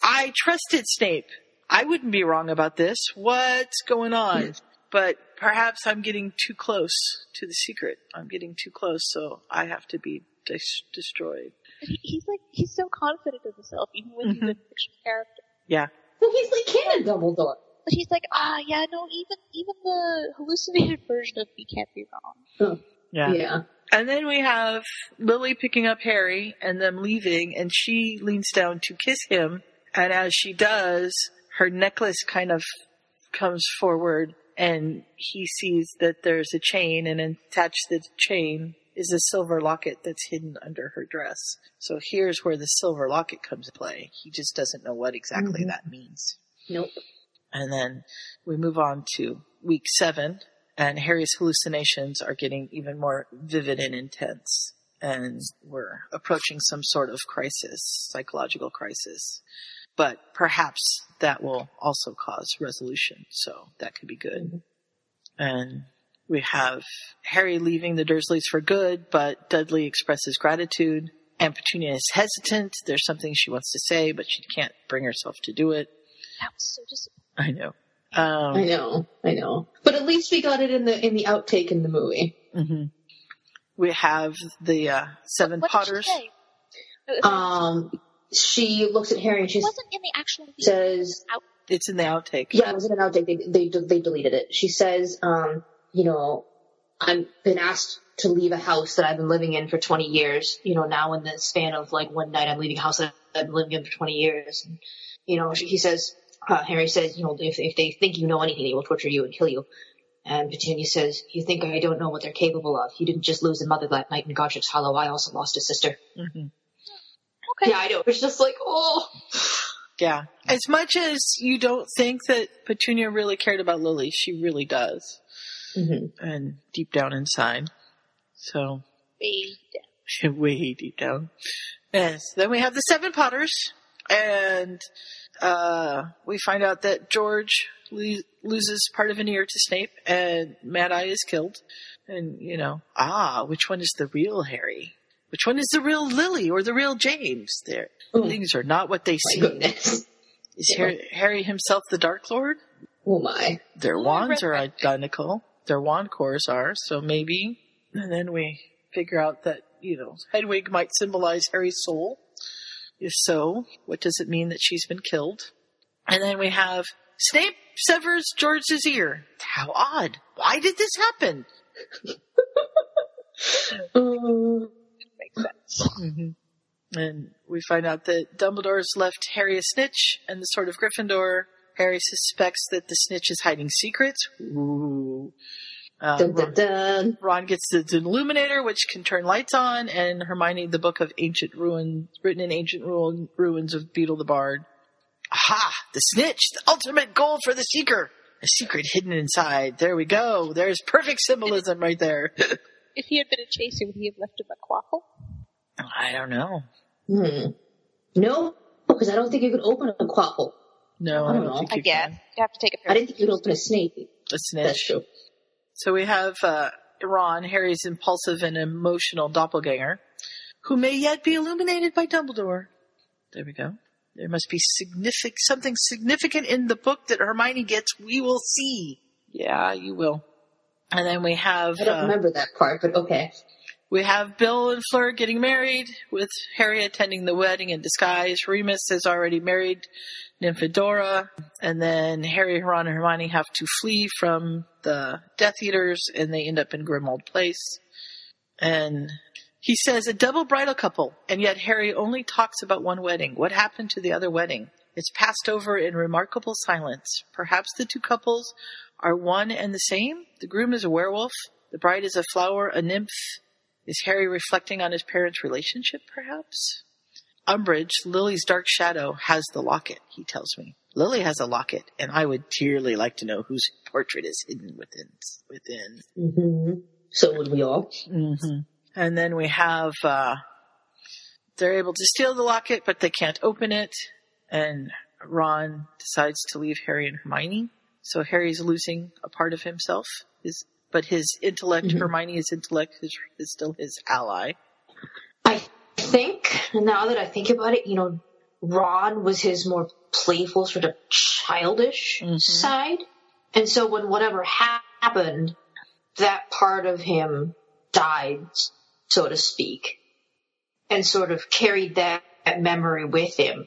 I trusted Snape. I wouldn't be wrong about this. What's going on? But perhaps I'm getting too close to the secret. I'm getting too close, so I have to be dis- destroyed. But he's like, he's so confident of himself, even when he's a fictional character. Yeah. Well, he's like canon Dumbledore. But he's like, ah, yeah, no, even even the hallucinated version of me can't be wrong. Yeah. Yeah. And then we have Lily picking up Harry and them leaving, and she leans down to kiss him. And as she does, her necklace kind of comes forward, and he sees that there's a chain, and attached to the chain is a silver locket that's hidden under her dress. So here's where the silver locket comes into play. He just doesn't know what exactly Mhm. that means. Nope. And then we move on to week seven, and Harry's hallucinations are getting even more vivid and intense. And we're approaching some sort of crisis, psychological crisis. But perhaps that will also cause resolution, so that could be good. And we have Harry leaving the Dursleys for good, but Dudley expresses gratitude. And Petunia is hesitant. There's something she wants to say, but she can't bring herself to do it. That was so disappointing. I know. Um, I know, I know. But at least we got it in the in the outtake in the movie. hmm We have the uh, Seven What did she Potters. say? Um, she looks at Harry and she wasn't in the actual says, Out. It's in the outtake. "Yeah, it was in an outtake. They they they deleted it." She says, um, "You know, I've been asked to leave a house that I've been living in for 20 years. You know, now in the span of like one night, I'm leaving a house that I've been living in for 20 years. And, you know, she, he says, uh, Harry says, you know, if if they think you know anything, they will torture you and kill you." And Petunia says, "You think I don't know what they're capable of? You didn't just lose a mother that night in Godric's Hollow. I also lost a sister." hmm Okay. Yeah, I know. It's just like, oh. Yeah. As much as you don't think that Petunia really cared about Lily, she really does. Mm-hmm. And deep down inside. So, Way way deep down. Yes. Then we have the Seven Potters. And, uh, we find out that George lo- loses part of an ear to Snape and Mad Eye is killed. And, you know, ah, which one is the real Harry? Which one is the real Lily or the real James? There, things are not what they seem. Is Harry, Harry himself the Dark Lord? Oh my. Their Oh, wands are identical. Their wand cores are, so maybe. And then we figure out that, you know, Hedwig might symbolize Harry's soul. If so, what does it mean that she's been killed? And then we have Snape severs George's ear. How odd. Why did this happen? Um, makes sense. Mm-hmm. And we find out that Dumbledore's left Harry a snitch and the Sword of Gryffindor. Harry suspects that the snitch is hiding secrets. Ooh. Uh, dun, dun, dun. Ron gets the Illuminator, which can turn lights on, and Hermione the book of ancient ruins, written in ancient ruin, ruins of Beedle the Bard. Aha! The snitch, the ultimate goal for the seeker. A secret hidden inside. There we go. There's perfect symbolism right there. If he had been a chaser, would he have left him a quaffle? I don't know. Hmm. No, because I don't think you could open a quaffle. No, I I don't don't know. think I you guess. You have to take a pair I didn't think you could open a snake. A snitch. That's snitch. true. So we have uh, Ron, Harry's impulsive and emotional doppelganger. who may yet be illuminated by Dumbledore. There we go. There must be significant something significant in the book that Hermione gets. We will see. Yeah, you will. And then we have. I don't uh, remember that part, but okay. We have Bill and Fleur getting married, with Harry attending the wedding in disguise. Remus has already married Nymphadora, and then Harry, Ron, and Hermione have to flee from the Death Eaters, and they end up in Grimmauld Place. And he says a double bridal couple, and yet Harry only talks about one wedding. What happened to the other wedding? It's passed over in remarkable silence. Perhaps the two couples are one and the same? The groom is a werewolf, the bride is a flower, a nymph. Is Harry reflecting on his parents' relationship, perhaps? Umbridge, Lily's dark shadow, has the locket, he tells me. Lily has a locket, and I would dearly like to know whose portrait is hidden within. within. hmm So would we all. Mm-hmm. And then we have, uh, they're able to steal the locket, but they can't open it. And Ron decides to leave Harry and Hermione. So Harry's losing a part of himself. His, but his intellect, Mhm. Hermione's intellect is, is still his ally. I think now that I think about it, you know, Ron was his more playful, sort of childish side, and so when whatever happened, that part of him died, so to speak, and sort of carried that, that memory with him.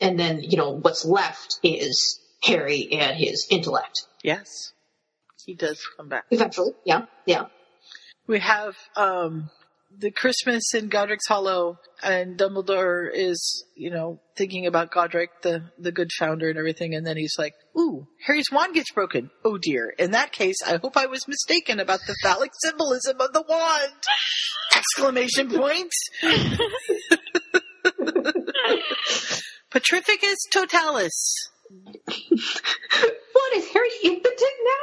And then, you know, what's left is Harry and his intellect. Yes. He does come back. Eventually, yeah, yeah. We have um, the Christmas in Godric's Hollow, and Dumbledore is, you know, thinking about Godric, the the good founder, and everything. And then he's like, "Ooh, Harry's wand gets broken. Oh dear. In that case, I hope I was mistaken about the phallic symbolism of the wand!" Exclamation point. Petrificus totalis. What is Harry impotent now?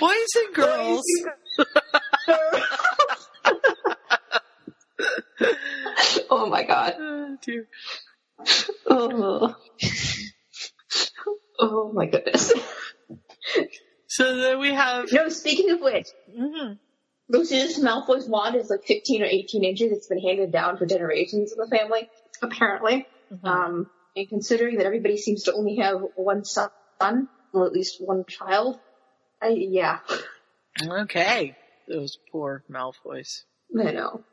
Boys and girls. oh my god. Oh, dear. Oh. oh my goodness. So then we have. No, speaking of which, mm-hmm. Lucius Malfoy's wand is like 15 or 18 inches. It's been handed down for generations in the family, apparently. Mm-hmm. Um, and considering that everybody seems to only have one son, or at least one child, I, yeah, Okay. Those poor Malfoys. I know.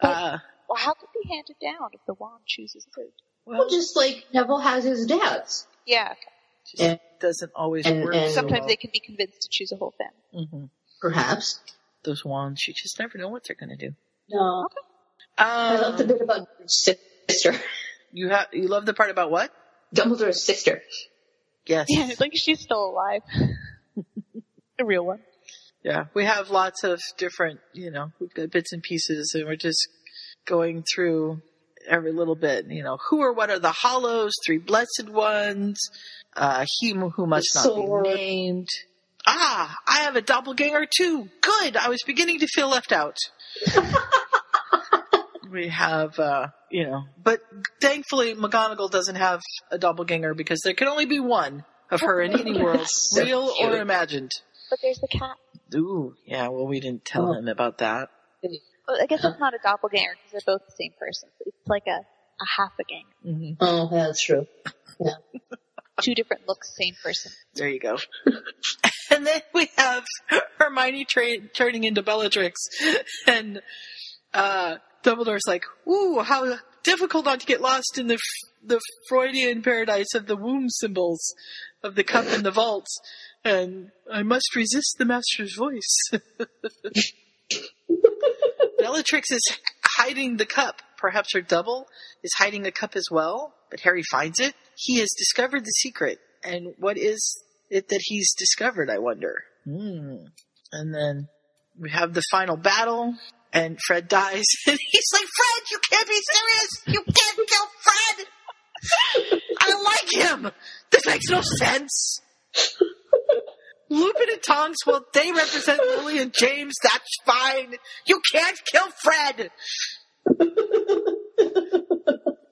Uh, Well, how could they hand it down if the wand chooses to? Well, just like Neville has his dad's. Yeah. just doesn't always and- work. and- Sometimes they can be convinced to choose a whole family. Mm-hmm. Perhaps. Those wands, you just never know what they're going to do. No. I love the Um, bit about sister. You have you love the part about what? Dumbledore's sister. Yes. Yeah, it's like she's still alive. the real one. Yeah, we have lots of different, you know, we've got bits and pieces, and we're just going through every little bit. You know, who or what are the Hollows? Three blessed ones. Uh, he who must not Sword. be named. Ah, I have a doppelganger too. Good. I was beginning to feel left out. we have, uh, you know, but thankfully McGonagall doesn't have a doppelganger because there can only be one of her in any world, So real or imagined. But there's the cat. Ooh, yeah. Well, we didn't tell Oh. him about that. Well, I guess it's not a doppelganger because they're both the same person. It's like a, a half a ganger. hmm Oh, yeah, that's true. Yeah. Two different looks, same person. There you go. and then we have Hermione tra- turning into Bellatrix, and uh, Dumbledore's like, "Ooh, how difficult not to get lost in the the Freudian paradise of the womb symbols of the cup and the vault." And I must resist the master's voice. Bellatrix is hiding the cup. Perhaps her double is hiding the cup as well, but Harry finds it. He has discovered the secret. And what is it that he's discovered, I wonder? Hmm. And then we have the final battle, and Fred dies. And he's like, Fred, you can't be serious! You can't kill Fred! I like him! This makes no sense! Lupin and Tonks, well, they represent Lily and James. That's fine. You can't kill Fred.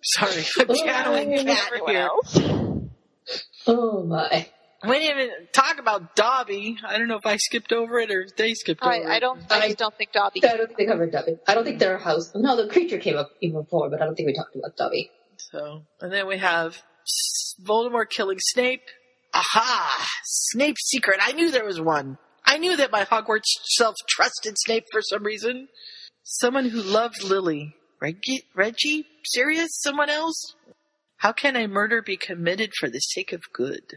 Sorry, I'm channeling Cat here. else. Oh my. We didn't even talk about Dobby. I don't know if I skipped over it or they skipped over I, it. I don't. I just don't think Dobby. I don't think they covered Dobby. I don't think their house. No, the creature came up even before, but I don't think we talked about Dobby. So, and then we have Voldemort killing Snape. Aha! Snape's secret. I knew there was one. I knew that my Hogwarts self trusted Snape for some reason. Someone who loved Lily. Reggie? Reggie? Sirius? Someone else? How can a murder be committed for the sake of good?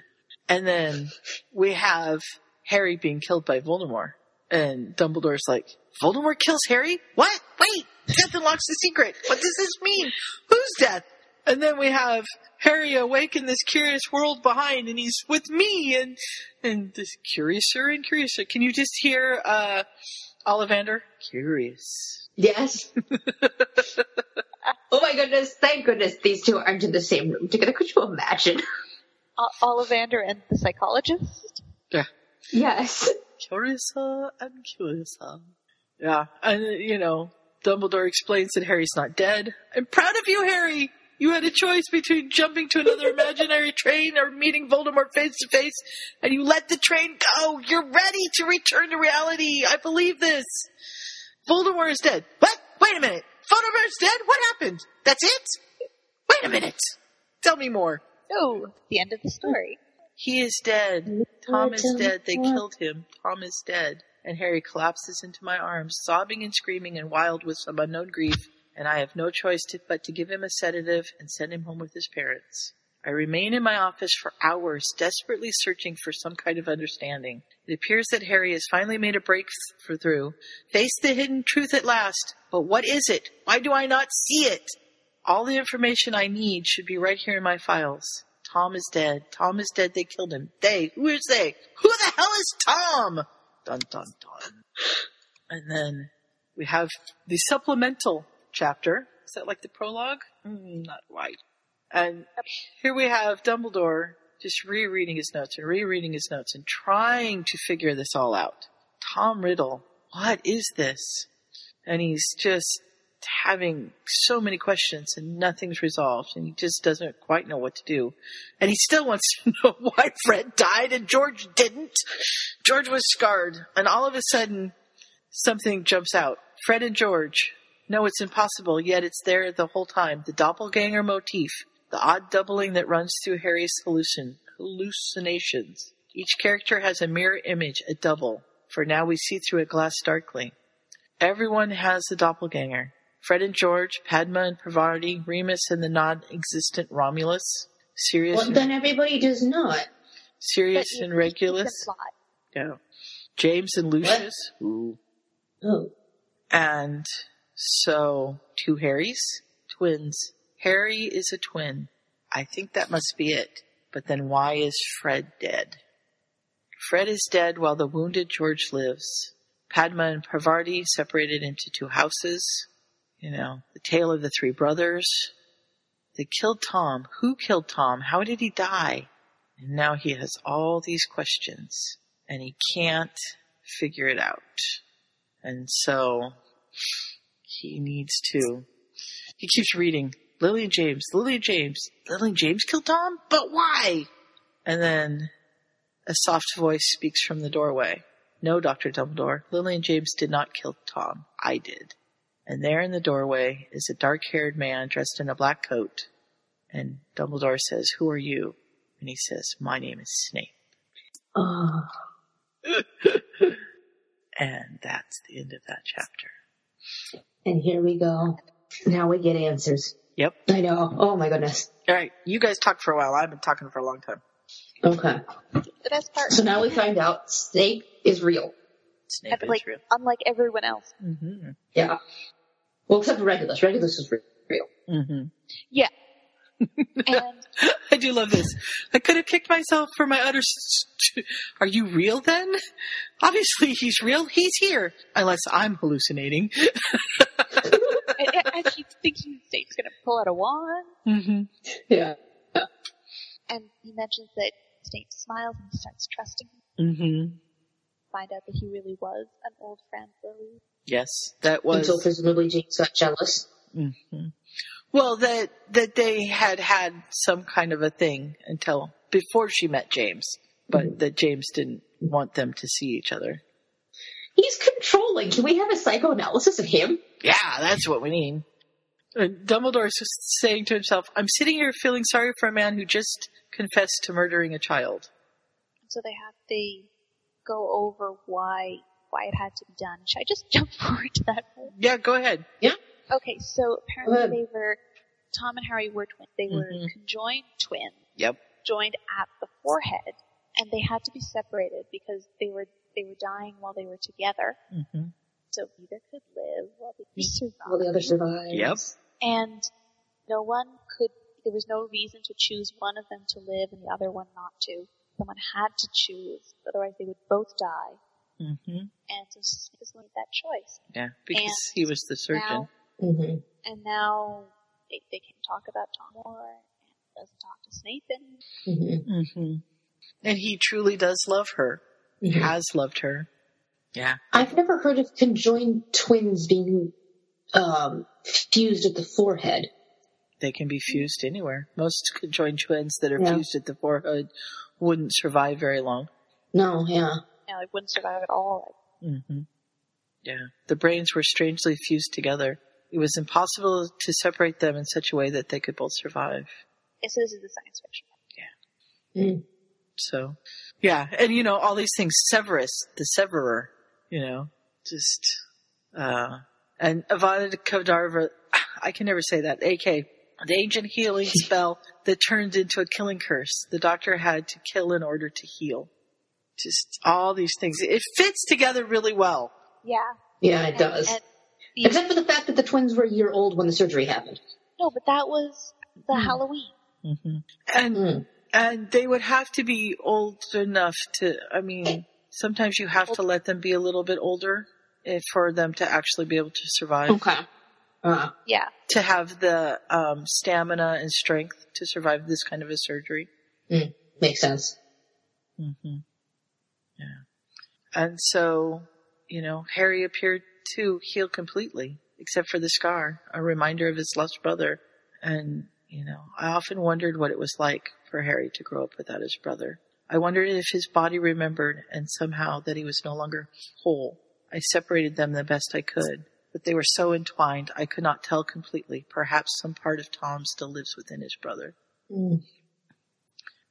And then we have Harry being killed by Voldemort. And Dumbledore's like, Voldemort kills Harry? What? Wait! Death unlocks the secret. What does this mean? Who's death? And then we have Harry awake in this curious world behind, and he's with me, and and this curiouser and curiouser. Can you just hear uh, Ollivander? Curious. Yes. oh my goodness! Thank goodness these two aren't in the same room together. Could you imagine? O- Ollivander and the psychologist. Yeah. Yes. Curiosa and Curiosa. Yeah, and you know, Dumbledore explains that Harry's not dead. I'm proud of you, Harry. You had a choice between jumping to another imaginary train or meeting Voldemort face to face, and you let the train go. You're ready to return to reality. I believe this. Voldemort is dead. What? Wait a minute. Voldemort's dead? What happened? That's it? Wait a minute. Tell me more. No, the end of the story. He is dead. Tom is dead. They killed him. Tom is dead. And Harry collapses into my arms, sobbing and screaming and wild with some unknown grief, and I have no choice to, but to give him a sedative and send him home with his parents. I remain in my office for hours, desperately searching for some kind of understanding. It appears that Harry has finally made a breakthrough, faced the hidden truth at last. But what is it? Why do I not see it? All the information I need should be right here in my files. Tom is dead. Tom is dead. They killed him. They. Who is they? Who the hell is Tom? Dun dun dun. And then we have the supplemental chapter. Is that like the prologue? Mm, not right. And here we have Dumbledore just rereading his notes and rereading his notes and trying to figure this all out. Tom Riddle, what is this? And he's just having so many questions and nothing's resolved and he just doesn't quite know what to do. And he still wants to know why Fred died and George didn't. George was scarred and all of a sudden something jumps out. Fred and George. No, it's impossible, yet it's there the whole time. The doppelganger motif, the odd doubling that runs through Harry's hallucin- hallucinations. Each character has a mirror image, a double, for now we see through a glass darkly. Everyone has a doppelganger. Fred and George, Padma and Parvati, Remus and the non-existent Romulus, Sirius, Well, and, then everybody does not. Sirius But and Regulus, it's implied. yeah. James and Lucius, Ooh. Oh. and so two Harrys, twins. Harry is a twin. I think that must be it. But then why is Fred dead? Fred is dead while the wounded George lives. Padma and Parvati separated into two houses. You know, the tale of the three brothers. They killed Tom. Who killed Tom? How did he die? And now he has all these questions and he can't figure it out. And so he needs to, he keeps reading Lily James, Lily James, Lily James killed Tom? But why? And then a soft voice speaks from the doorway. No, Dr. Dumbledore, Lily James did not kill Tom. I did. And there in the doorway is a dark haired man dressed in a black coat. And Dumbledore says, Who are you? And he says, My name is Snape. Oh. And that's the end of that chapter. And here we go. Now we get answers. Yep. I know. Oh my goodness. All right. You guys talk for a while. I've been talking for a long time. Okay. The best part, So now we find out Snape is real. Snape and, is real. unlike everyone else. Mm-hmm. Yeah. Well, except for Regulus. Regulus is real. Mm-hmm. Yeah. and I do love this. I could have kicked myself for my utter. St- Are you real then? Obviously, he's real. He's here. Unless I'm hallucinating. and, and I keep thinking Snape's gonna pull out a wand, mm-hmm. Yeah. and he mentions that Snape smiles and starts trusting him. Mm-hmm. Find out that he really was an old friend, Lily. Yes, that was. Until presumably James got jealous. hmm Well, that that they had had some kind of a thing until before she met James. but that James didn't want them to see each other. He's controlling. Can we have a psychoanalysis of him? Yeah, that's what we need. And Dumbledore's just saying to himself, I'm sitting here feeling sorry for a man who just confessed to murdering a child. So they have to go over why why it had to be done. Should I just jump forward to that point? Yeah, go ahead. Yeah. Okay, so apparently they were Tom and Harry were twins. They were Mhm. conjoined twins, Yep. joined at the forehead, and they had to be separated because they were they were dying while they were together. Mm-hmm. So either could live while the other survived. Will the other survive? Yep. And no one could, there was no reason to choose one of them to live and the other one not to. Someone had to choose, otherwise they would both die. Mm-hmm. And so Smith made that choice. Yeah, because And he was the surgeon. Now, Mm-hmm. and now they, they can talk about Tom more and doesn't talk to Snape anymore. Mm-hmm. hmm And he truly does love her. Mhm. Has loved her. Yeah. I've never heard of conjoined twins being um, fused at the forehead. They can be fused anywhere. Most conjoined twins that are Yeah. fused at the forehead wouldn't survive very long. No, yeah. Yeah, like wouldn't survive at all. Mm-hmm. Yeah. The brains were strangely fused together. It was impossible to separate them in such a way that they could both survive. Yeah, so this is the science fiction. Mm. So, yeah. And you know, all these things, Severus, the Severer, you know, just, uh, and Avada Kedavra, I can never say that. AK, the ancient healing spell that turned into a killing curse. The doctor had to kill in order to heal. Just all these things. It fits together really well. Yeah. Yeah, it And- does. and Except for the fact that the twins were a year old when the surgery happened. no, but that was the Hmm. Halloween. Mm-hmm. And Mm. and they would have to be old enough to. I mean, sometimes you have to let them be a little bit older if, for them to actually be able to survive. Okay. Uh, Yeah. To have the um, stamina and strength to survive this kind of a surgery. mm, makes sense. Mm-hmm. Yeah. And so, you know, Harry appeared to heal completely, except for the scar, a reminder of his lost brother. And, you know, I often wondered what it was like for Harry to grow up without his brother. I wondered if his body remembered and somehow that he was no longer whole. I separated them the best I could, but they were so entwined I could not tell completely. Perhaps some part of Tom still lives within his brother. Mm.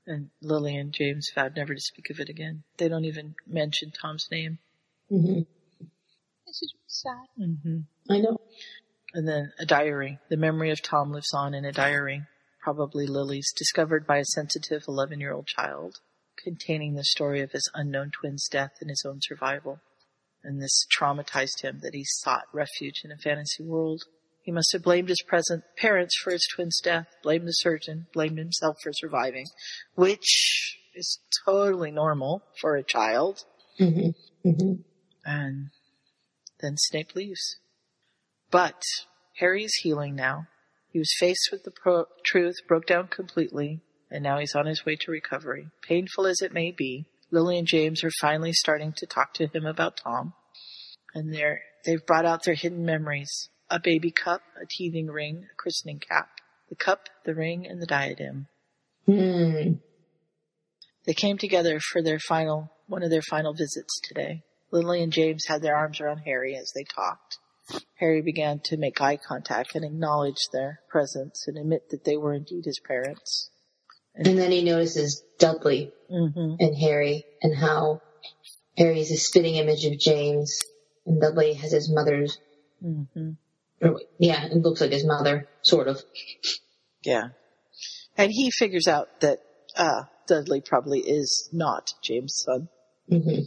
And Lily and James vowed never to speak of it again. They don't even mention Tom's name. hmm This is sad. Mm-hmm. I know. And then a diary. The memory of Tom lives on in a diary, probably Lily's, discovered by a sensitive 11 year old child, containing the story of his unknown twin's death and his own survival. And this traumatized him that he sought refuge in a fantasy world. He must have blamed his present parents for his twin's death, blamed the surgeon, blamed himself for surviving, which is totally normal for a child. hmm hmm And then Snape leaves. But Harry's healing now. He was faced with the pro- truth, broke down completely, and now he's on his way to recovery. Painful as it may be, Lily and James are finally starting to talk to him about Tom. And they're, they've brought out their hidden memories. A baby cup, a teething ring, a christening cap. The cup, the ring, and the diadem. Hmm. They came together for their final, one of their final visits today. Lily and James had their arms around Harry as they talked. Harry began to make eye contact and acknowledge their presence and admit that they were indeed his parents. And then he notices Dudley Mm-hmm. and Harry and how Harry's a spitting image of James and Dudley has his mother's, Mm-hmm. Yeah, it looks like his mother, sort of. Yeah. And he figures out that, uh, Dudley probably is not James' son. hmm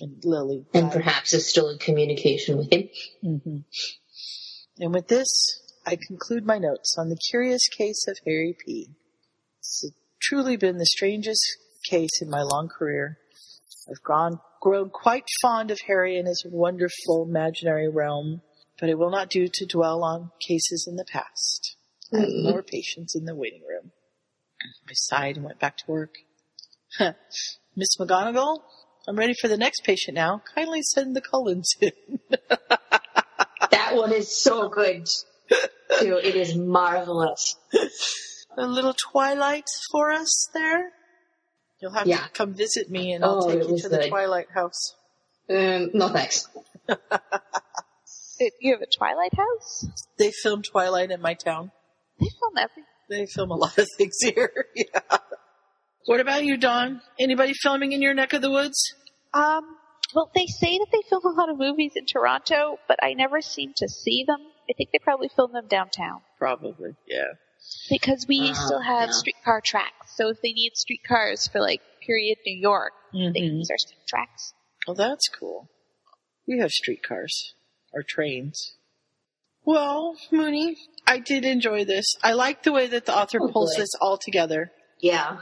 And Lily. And perhaps is still in communication with him. Mm-hmm. And with this, I conclude my notes on the curious case of Harry P. It's truly been the strangest case in my long career. I've gone, grown quite fond of Harry and his wonderful imaginary realm, but it will not do to dwell on cases in the past. I have more patients in the waiting room. I sighed and went back to work. Miss McGonagall, I'm ready for the next patient now. Kindly send the Cullens in. That one is so good. Too. It is marvelous. a little twilight for us there. You'll have Yeah. to come visit me, and I'll Oh, take you to the good. Twilight House. Um, no thanks. It- You have a Twilight house? They film Twilight in my town. They film everything. They film a lot of things here. yeah. What about you, Dawn? Anybody filming in your neck of the woods? Um, well, they say that they film a lot of movies in Toronto, but I never seem to see them. I think they probably film them downtown Probably, yeah. because we Uh, still have yeah. streetcar tracks. So if they need streetcars for like period New York, they Mhm. can use our street tracks. Well, that's cool. We have streetcars or trains. Well, Mooney, I did enjoy this. I like the way that the author Oh, pulls good. this all together. Yeah.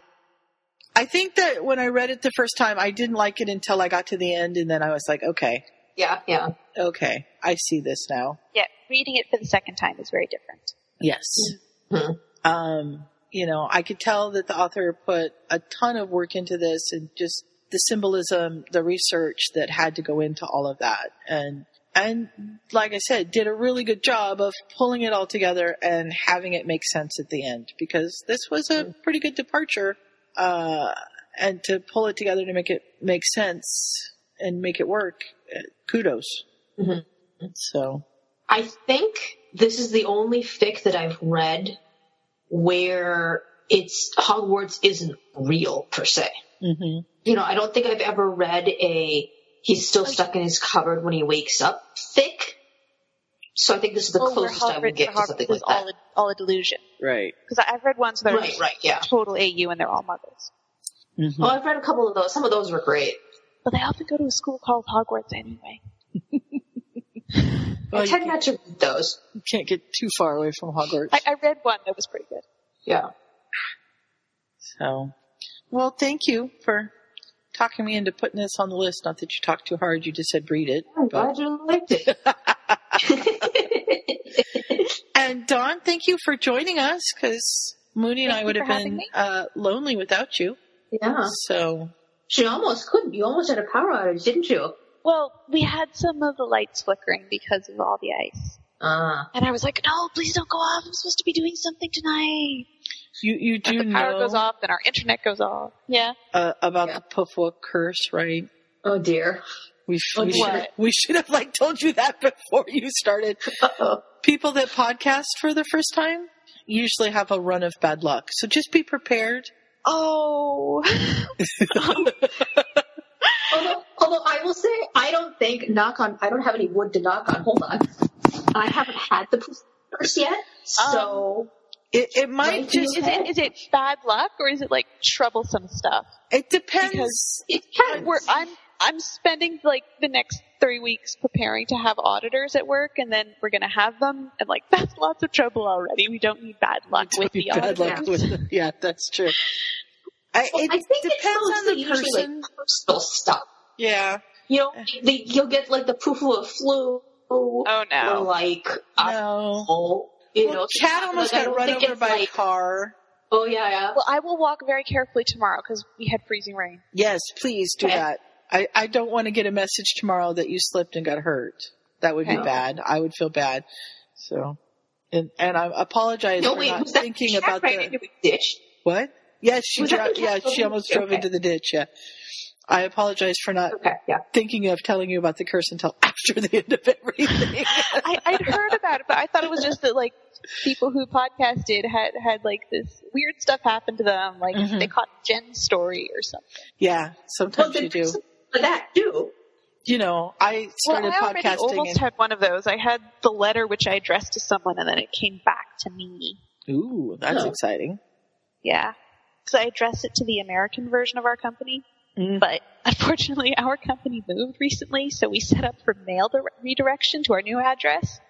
I think that when I read it the first time, I didn't like it until I got to the end, and then I was like, okay, Yeah, yeah. okay, I see this now. Yeah, reading it for the second time is very different. Yes. Um, you know, I could tell that the author put a ton of work into this and just the symbolism, the research that had to go into all of that. And, and like I said, did a really good job of pulling it all together and having it make sense at the end because this was a pretty good departure. Uh, and to pull it together to make it make sense and make it work, uh, kudos. Mm-hmm. So, I think this is the only fic that I've read where it's Hogwarts isn't real per se. hmm You know, I don't think I've ever read a he's still stuck in his cupboard when he wakes up thick. So I think this is the Oh, where closest I would Hogwarts, get to Hogwarts something is like that. all a, all a delusion. right. Because I've read ones that are Right, right, yeah. total AU and they're all muggles. Mm-hmm. Oh, I've read a couple of those. Some of those were great. But they often go to a school called Hogwarts anyway. Well, I you tend not to read those. You can't get too far away from Hogwarts. I, I read one that was pretty good. Yeah. So, well, thank you for talking me into putting this on the list. Not that you talked too hard, you just said read it. I'm but- glad you liked it. And Dawn, thank you for joining us because Mooney and Thank I would have been uh, lonely without you. Yeah. So, She almost couldn't. You almost had a power outage, didn't you? Well, we had some of the lights flickering because of all the ice. Ah. And I was like, no, please don't go off. I'm supposed to be doing something tonight. You you do the power know goes off, then our internet goes off. Yeah. uh, about the Puffwa curse, right? Oh dear. We, sh- Oh, we, should, we should have like told you that before you started. People that podcast for the first time usually have a run of bad luck, so just be prepared. Oh. Although, although I will say, I don't think knock on. I don't have any wood to knock on. Hold on. I haven't had the curse yet, so It, it might Might just Is it is it bad luck or is it like troublesome stuff? it depends. Because it can. we're I'm I'm spending like the next three weeks preparing to have auditors at work, and then we're gonna have them, and like that's lots of trouble already. We don't need bad luck with the bad luck auditors. with yeah, that's true. I, Well, it I think it's depends on mostly the usually person. like personal stuff. yeah. You know, they, you'll get like the proof of a flu. Oh Or no! like, No. You Well, know, Cat almost like, I got run think over it's by a like, car. Oh yeah, yeah. Well, I will walk very carefully tomorrow because we had freezing rain. Yes, please do Okay. that. I, I don't want to get a message tomorrow that you slipped and got hurt. That would be oh. bad. I would feel bad. So, and and I apologize No, for wait, not was that thinking about ran the into ditch? what? Yes, she Was dro- yeah, she going- almost drove okay. into the ditch. Yeah, I apologize for not Okay, yeah. thinking of telling you about the curse until after the end of everything. I, I'd heard about it, but I thought it was just that like people who podcasted had had like this weird stuff happen to them, like Mhm. they caught Jen's story or something. yeah, sometimes the you do. person for that too. You know, I started well, I already podcasting almost and had one of those. I had the letter which I addressed to someone, and then it came back to me. ooh, that's Oh. exciting. Yeah, because I addressed it to the American version of our company. Mm. But unfortunately, our company moved recently, so we set up for mail dire- redirection to our new address.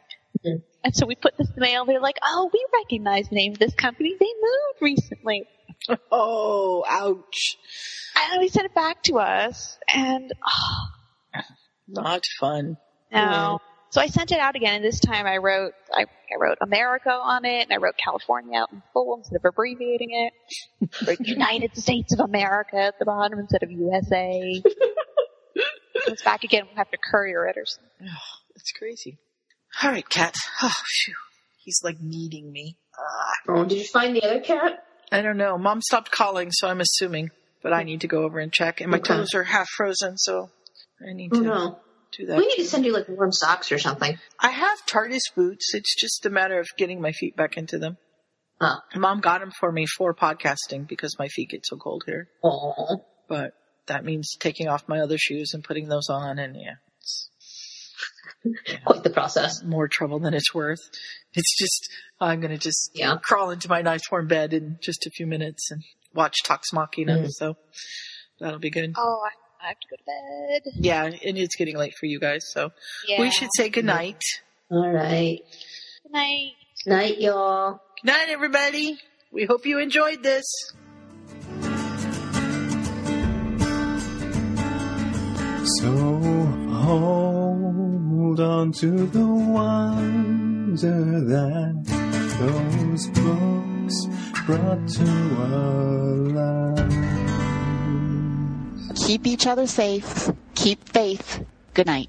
Mhm. And so we put this mail. They're like, "Oh, we recognize the name of this company. They moved recently." Oh, ouch! And we sent it back to us, and oh, Not fun. no. So I sent it out again, and this time I wrote I, I wrote America on it, and I wrote California out in full instead of abbreviating it. I wrote United States of America at the bottom instead of USA. it's back again. We'll have to courier it or something. Oh, That's crazy. All right, cat. Oh, phew. He's like needing me. Ah. Oh, did you find the other cat? I don't know. Mom stopped calling, so I'm assuming. but I need to go over and check. And my Okay. toes are half frozen, so I need Oh to no. Do that. We need to send you like warm socks or something. I have TARDIS boots. It's just a matter of getting my feet back into them. Oh. Mom got them for me for podcasting because my feet get so cold here. Oh. But that means taking off my other shoes and putting those on, and yeah, it's Quite the process. more trouble than it's worth. It's just I'm gonna just Yeah. crawl into my nice warm bed in just a few minutes and watch Talks Machina. Mm. So that'll be good. Oh, I, I have to go to bed. Yeah, and it's getting late for you guys, so Yeah. we should say good night. All right. Good night. Good Night, y'all. Good night, everybody. We hope you enjoyed this. So hold on to the wonder that those books brought to our lives. Keep each other safe. Keep faith. Good night.